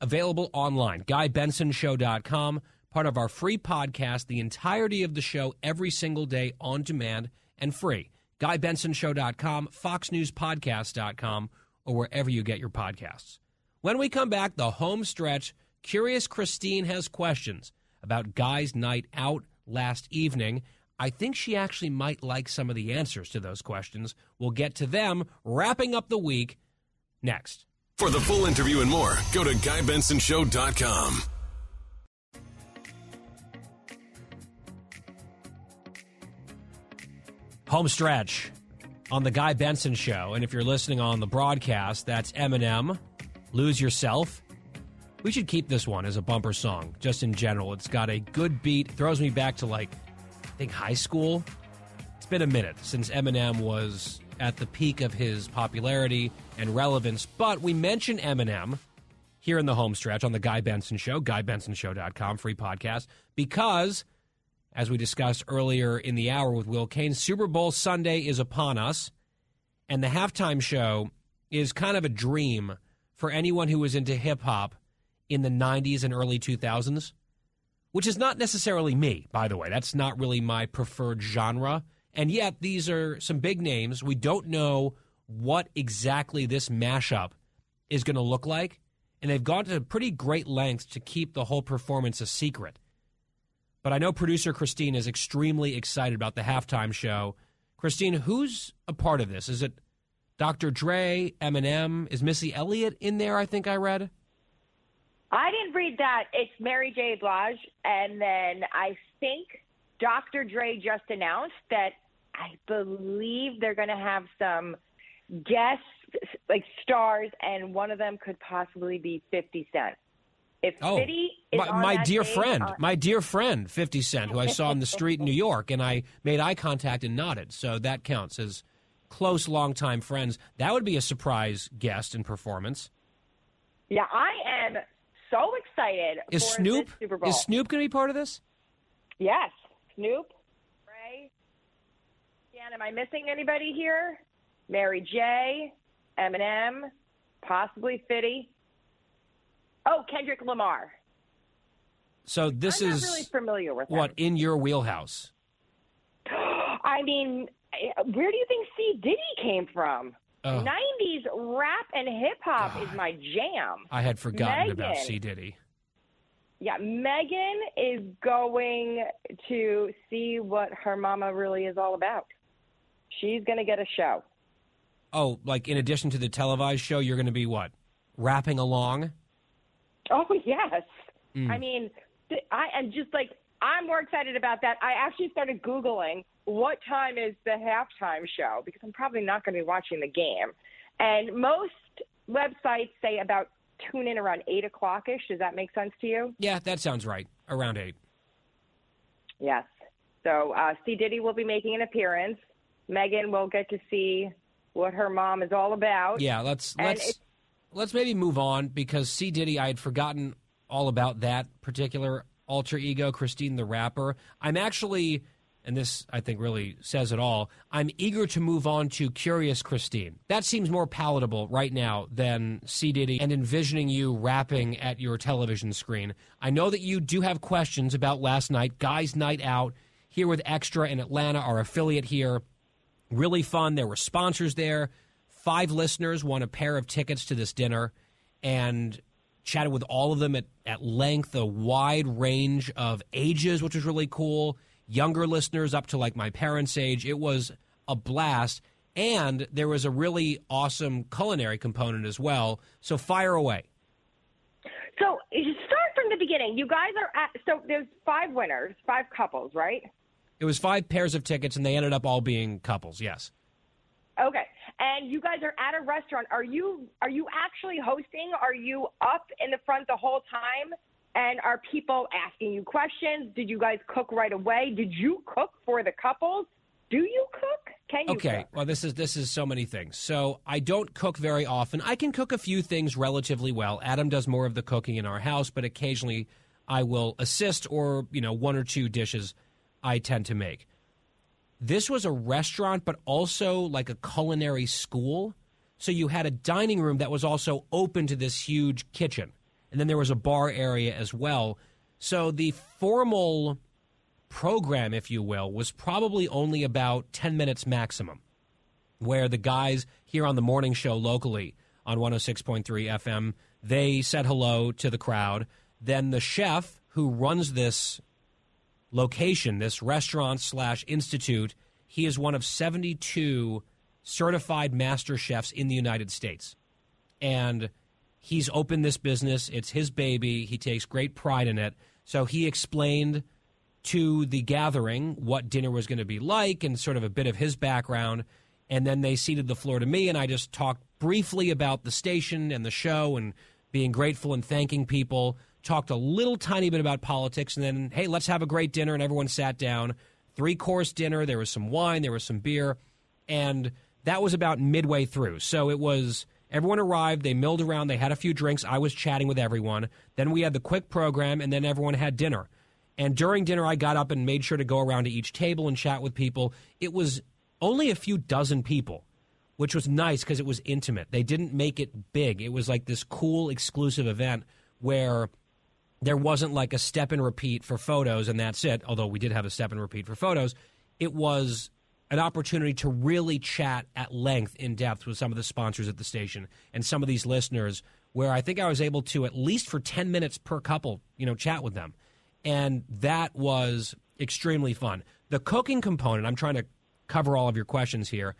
Speaker 1: available online. GuyBensonShow.com, part of our free podcast, the entirety of the show every single day on demand and free. GuyBensonShow.com, FoxNewsPodcast.com, or wherever you get your podcasts. When we come back, the home stretch, Curious Christine has questions about Guy's night out last evening. I think she actually might like some of the answers to those questions. We'll get to them wrapping up the week next.
Speaker 3: For the full interview and more, go to GuyBensonShow.com.
Speaker 1: Home stretch. on the Guy Benson Show. And if you're listening on the broadcast, that's Eminem, Lose Yourself. We should keep this one as a bumper song, just in general. It's got a good beat, throws me back to like, I think high school. It's been a minute since Eminem was at the peak of his popularity and relevance, but we mention Eminem here in the home stretch on the Guy Benson Show, GuyBensonShow.com, free podcast, because, as we discussed earlier in the hour with Will Cain, Super Bowl Sunday is upon us, and the halftime show is kind of a dream for anyone who was into hip hop in the 90s and early 2000s, which is not necessarily me, by the way. That's not really my preferred genre. And yet, these are some big names. We don't know what exactly this mashup is going to look like. And they've gone to pretty great lengths to keep the whole performance a secret. But I know producer Christine is extremely excited about the halftime show. Christine, who's a part of this? Is it Dr. Dre, Eminem? Is Missy Elliott in there? I think I read.
Speaker 16: I didn't read that. It's Mary J. Blige, and then I think Dr. Dre just announced that I believe they're going to have some guests, like stars, and one of them could possibly be 50 Cent. If
Speaker 1: Oh,
Speaker 16: 50 is
Speaker 1: my,
Speaker 16: on
Speaker 1: my dear
Speaker 16: stage,
Speaker 1: friend,
Speaker 16: uh,
Speaker 1: my dear friend, 50 Cent, who I saw in the street in New York, and I made eye contact and nodded. So that counts as close, longtime friends. That would be a surprise guest and performance.
Speaker 16: yeah, I am so excited
Speaker 1: Is Snoop
Speaker 16: this Super Bowl.
Speaker 1: is Snoop going to be part of this?
Speaker 16: Yes, Snoop. Dan, am I missing anybody here? Mary J, Eminem, possibly Fitty. Oh, Kendrick Lamar.
Speaker 1: So this
Speaker 16: I'm
Speaker 1: is
Speaker 16: really familiar with him.
Speaker 1: what in your wheelhouse.
Speaker 16: I mean, where do you think C Diddy came from?
Speaker 1: Oh.
Speaker 16: 90s rap and hip hop is my jam.
Speaker 1: I had forgotten about C Diddy.
Speaker 16: Yeah, Megan is going to see what her mama really is all about. She's going to get a show.
Speaker 1: Oh, like in addition to the televised show, you're going to be what? Rapping along?
Speaker 16: Oh yes.
Speaker 1: Mm.
Speaker 16: I mean, I am just like I'm more excited about that. I actually started googling what time is the halftime show because I'm probably not going to be watching the game. And most websites say about tune in around eight o'clock ish. Does that make sense to you?
Speaker 1: Yeah, that sounds right. Around eight.
Speaker 16: Yes. So uh, C Diddy will be making an appearance. Megan will get to see what her mom is all about.
Speaker 1: Yeah, let's
Speaker 16: And
Speaker 1: let's let's maybe move on because C Diddy, I had forgotten all about that particular alter ego, Christine the rapper. I'm actually, and this I think really says it all. I'm eager to move on to Curious Christine. That seems more palatable right now than C Diddy and envisioning you rapping at your television screen. I know that you do have questions about last night, guys' night out here with Extra in Atlanta, our affiliate here. Really fun. There were sponsors there. Five listeners won a pair of tickets to this dinner and chatted with all of them at, at length, a wide range of ages, which was really cool. Younger listeners up to like my parents' age. It was a blast. And there was a really awesome culinary component as well. So fire away.
Speaker 16: So start from the beginning. You guys are at so there's five winners, five couples, right?
Speaker 1: It was five pairs of tickets, and they ended up all being couples, yes.
Speaker 16: Okay. And you guys are at a restaurant. Are you are you actually hosting? Are you up in the front the whole time? And are people asking you questions? Did you guys cook right away? Did you cook for the couples? Do you cook? Can you
Speaker 1: okay
Speaker 16: cook?
Speaker 1: well this is this is so many things so i don't cook very often i can cook a few things relatively well adam does more of the cooking in our house but occasionally i will assist or you know one or two dishes i tend to make. This was a restaurant but also like a culinary school. So you had a dining room that was also open to this huge kitchen. And then there was a bar area as well. So the formal program, if you will, was probably only about 10 minutes maximum, where the guys here on the morning show locally on 106.3 FM, they said hello to the crowd. Then the chef who runs this location, this restaurant slash institute, he is one of 72 certified master chefs in the United States. And he's opened this business. It's his baby. He takes great pride in it. So he explained to the gathering what dinner was going to be like and sort of a bit of his background. And then they ceded the floor to me, and I just talked briefly about the station and the show and being grateful and thanking people. Talked a little tiny bit about politics, and then, hey, let's have a great dinner. And everyone sat down. Three course dinner. There was some wine, there was some beer. And that was about midway through. So it was everyone arrived, they milled around, they had a few drinks. I was chatting with everyone. Then we had the quick program, and then everyone had dinner. And during dinner, I got up and made sure to go around to each table and chat with people. It was only a few dozen people, which was nice because it was intimate. They didn't make it big. It was like this cool, exclusive event where there wasn't like a step and repeat for photos and that's it, although we did have a step and repeat for photos. It was an opportunity to really chat at length in depth with some of the sponsors at the station and some of these listeners where I think I was able to at least for 10 minutes per couple, you know, chat with them. And that was extremely fun. The cooking component, I'm trying to cover all of your questions here.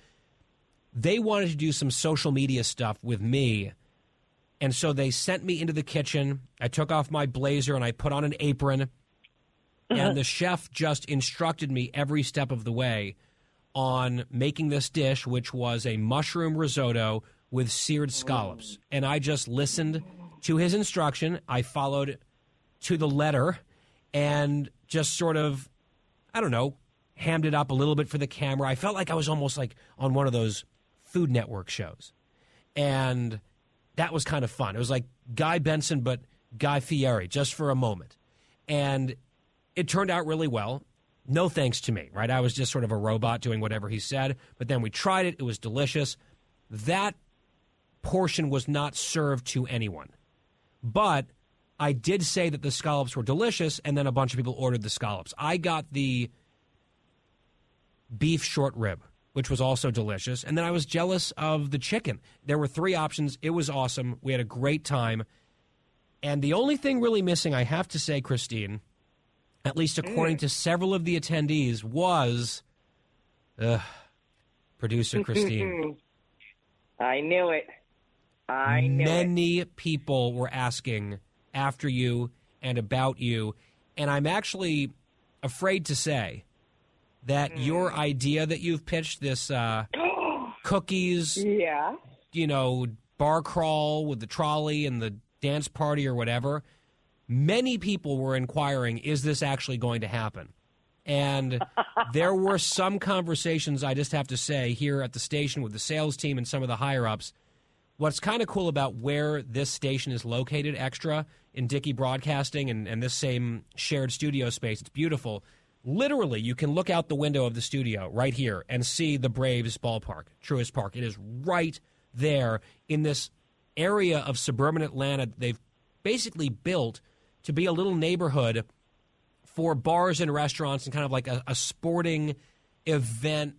Speaker 1: They wanted to do some social media stuff with me. And so they sent me into the kitchen. I took off my blazer and I put on an apron. And uh-huh. the chef just instructed me every step of the way on making this dish, which was a mushroom risotto with seared scallops. Oh. And I just listened to his instruction. I followed to the letter and just sort of, I don't know, hammed it up a little bit for the camera. I felt like I was almost like on one of those Food Network shows. And that was kind of fun. It was like Guy Benson, but Guy Fieri, just for a moment. And it turned out really well no thanks to me, right? I was just sort of a robot doing whatever he said. But then we tried it, it was delicious. That portion was not served to anyone. But I did say that the scallops were delicious, and then a bunch of people ordered the scallops. I got the beef short rib, which was also delicious. And then I was jealous of the chicken. There were three options. It was awesome. We had a great time. And the only thing really missing, I have to say, Christine, at least according to several of the attendees, was uh, producer Christine.
Speaker 16: I knew it. I knew
Speaker 1: Many people were asking after you and about you, and I'm actually afraid to say that your idea that you've pitched this uh, cookies,
Speaker 16: yeah,
Speaker 1: you know, bar crawl with the trolley and the dance party or whatever many people were inquiring, is this actually going to happen? And there were some conversations, I just have to say, here at the station with the sales team and some of the higher ups. What's kind of cool about where this station is located, extra in Dickey Broadcasting and, and this same shared studio space, it's beautiful. Literally, you can look out the window of the studio right here and see the Braves ballpark, Truist Park. It is right there in this area of suburban Atlanta they've basically built to be a little neighborhood for bars and restaurants and kind of like a, a sporting event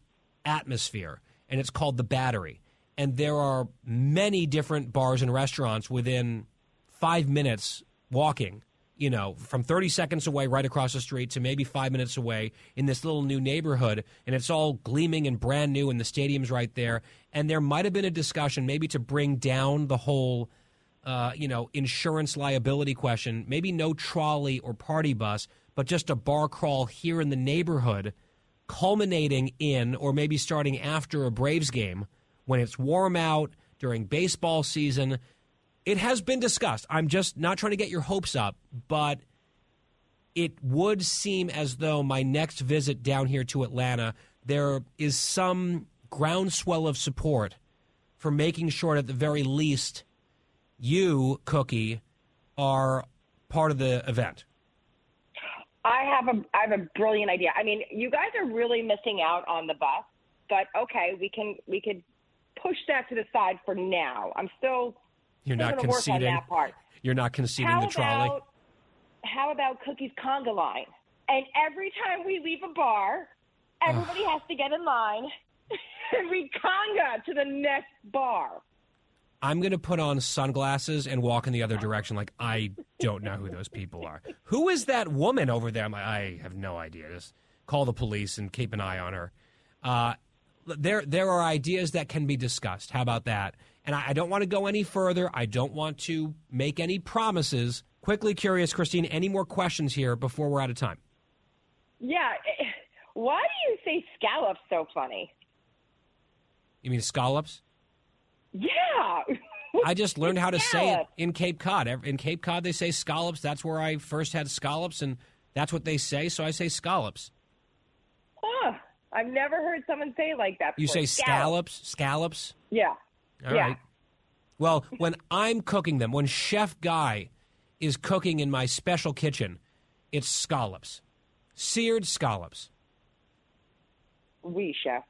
Speaker 1: atmosphere. And it's called the Battery. And there are many different bars and restaurants within five minutes walking, you know, from 30 seconds away right across the street to maybe five minutes away in this little new neighborhood. And it's all gleaming and brand new, and the stadium's right there. And there might have been a discussion maybe to bring down the whole uh, you know, insurance liability question, maybe no trolley or party bus, but just a bar crawl here in the neighborhood, culminating in or maybe starting after a Braves game when it's warm out during baseball season. It has been discussed. I'm just not trying to get your hopes up, but it would seem as though my next visit down here to Atlanta, there is some groundswell of support for making sure, that at the very least, you, Cookie, are part of the event?
Speaker 16: I have a I have a brilliant idea. I mean, you guys are really missing out on the bus, but okay, we can we could push that to the side for now. I'm still
Speaker 1: you're not
Speaker 16: gonna work on
Speaker 1: conceding.
Speaker 16: that part.
Speaker 1: You're not conceding
Speaker 16: How
Speaker 1: the trolley.
Speaker 16: about how about Cookie's conga line? And every time we leave a bar, everybody has to get in line and we conga to the next bar.
Speaker 1: I'm going to put on sunglasses and walk in the other direction like I don't know who those people are. Who is that woman over there? Like, I have no idea. Just call the police and keep an eye on her. Uh, there, there are ideas that can be discussed. How about that? And I, I don't want to go any further. I don't want to make any promises. Quickly curious, Christine, any more questions here before we're out of time?
Speaker 16: Yeah. eh, Why do you say scallops so funny?
Speaker 1: You mean scallops?
Speaker 16: Yeah.
Speaker 1: I just learned how to say it in Cape Cod. In Cape Cod, they say scallops. That's where I first had scallops, and that's what they say. So I say scallops.
Speaker 16: Huh. I've never heard someone say it like that. Before.
Speaker 1: You say scallops, scallops.
Speaker 16: Yeah.
Speaker 1: All
Speaker 16: yeah.
Speaker 1: right. Well, when I'm cooking them, when Chef Guy is cooking in my special kitchen, it's scallops, seared scallops.
Speaker 16: We chef.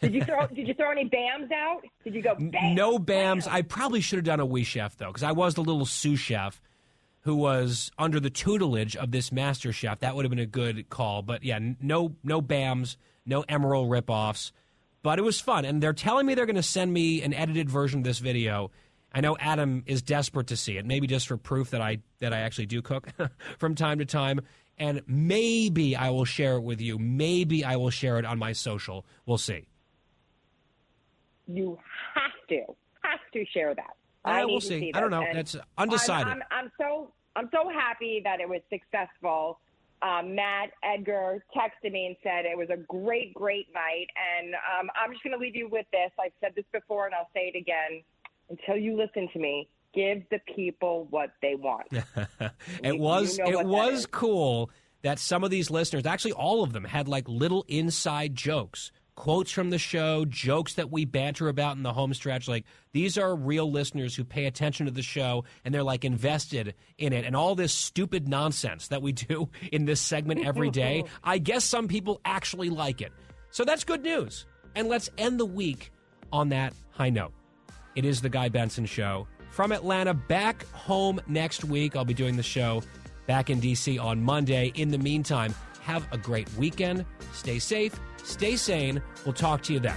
Speaker 16: Did you throw? did you throw any bams out? Did you go bam?
Speaker 1: No bams. I probably should have done a wee chef though, because I was the little sous chef who was under the tutelage of this master chef. That would have been a good call. But yeah, no, no bams, no Emeril ripoffs. But it was fun, and they're telling me they're going to send me an edited version of this video. I know Adam is desperate to see it, maybe just for proof that I that I actually do cook from time to time. And maybe I will share it with you. Maybe I will share it on my social. We'll see.
Speaker 16: You have to have to share that.
Speaker 1: Yeah,
Speaker 16: I
Speaker 1: we'll see.
Speaker 16: see
Speaker 1: I don't know.
Speaker 16: And
Speaker 1: That's undecided.
Speaker 16: I'm, I'm, I'm so I'm so happy that it was successful. Um, Matt Edgar texted me and said it was a great, great night. And um, I'm just going to leave you with this. I've said this before, and I'll say it again. Until you listen to me, give the people what they want.
Speaker 1: it
Speaker 16: You-
Speaker 1: was
Speaker 16: you know
Speaker 1: it
Speaker 16: that
Speaker 1: was cool that some of these listeners, actually all of them, had like little inside jokes, quotes from the show, jokes that we banter about in the home stretch. Like these are real listeners who pay attention to the show and they're like invested in it. And all this stupid nonsense that we do in this segment every day, I guess some people actually like it. So that's good news. And let's end the week on that high note. It is the Guy Benson Show from Atlanta. Back home next week. I'll be doing the show back in D.C. on Monday. In the meantime, have a great weekend. Stay safe, stay sane. We'll talk to you then.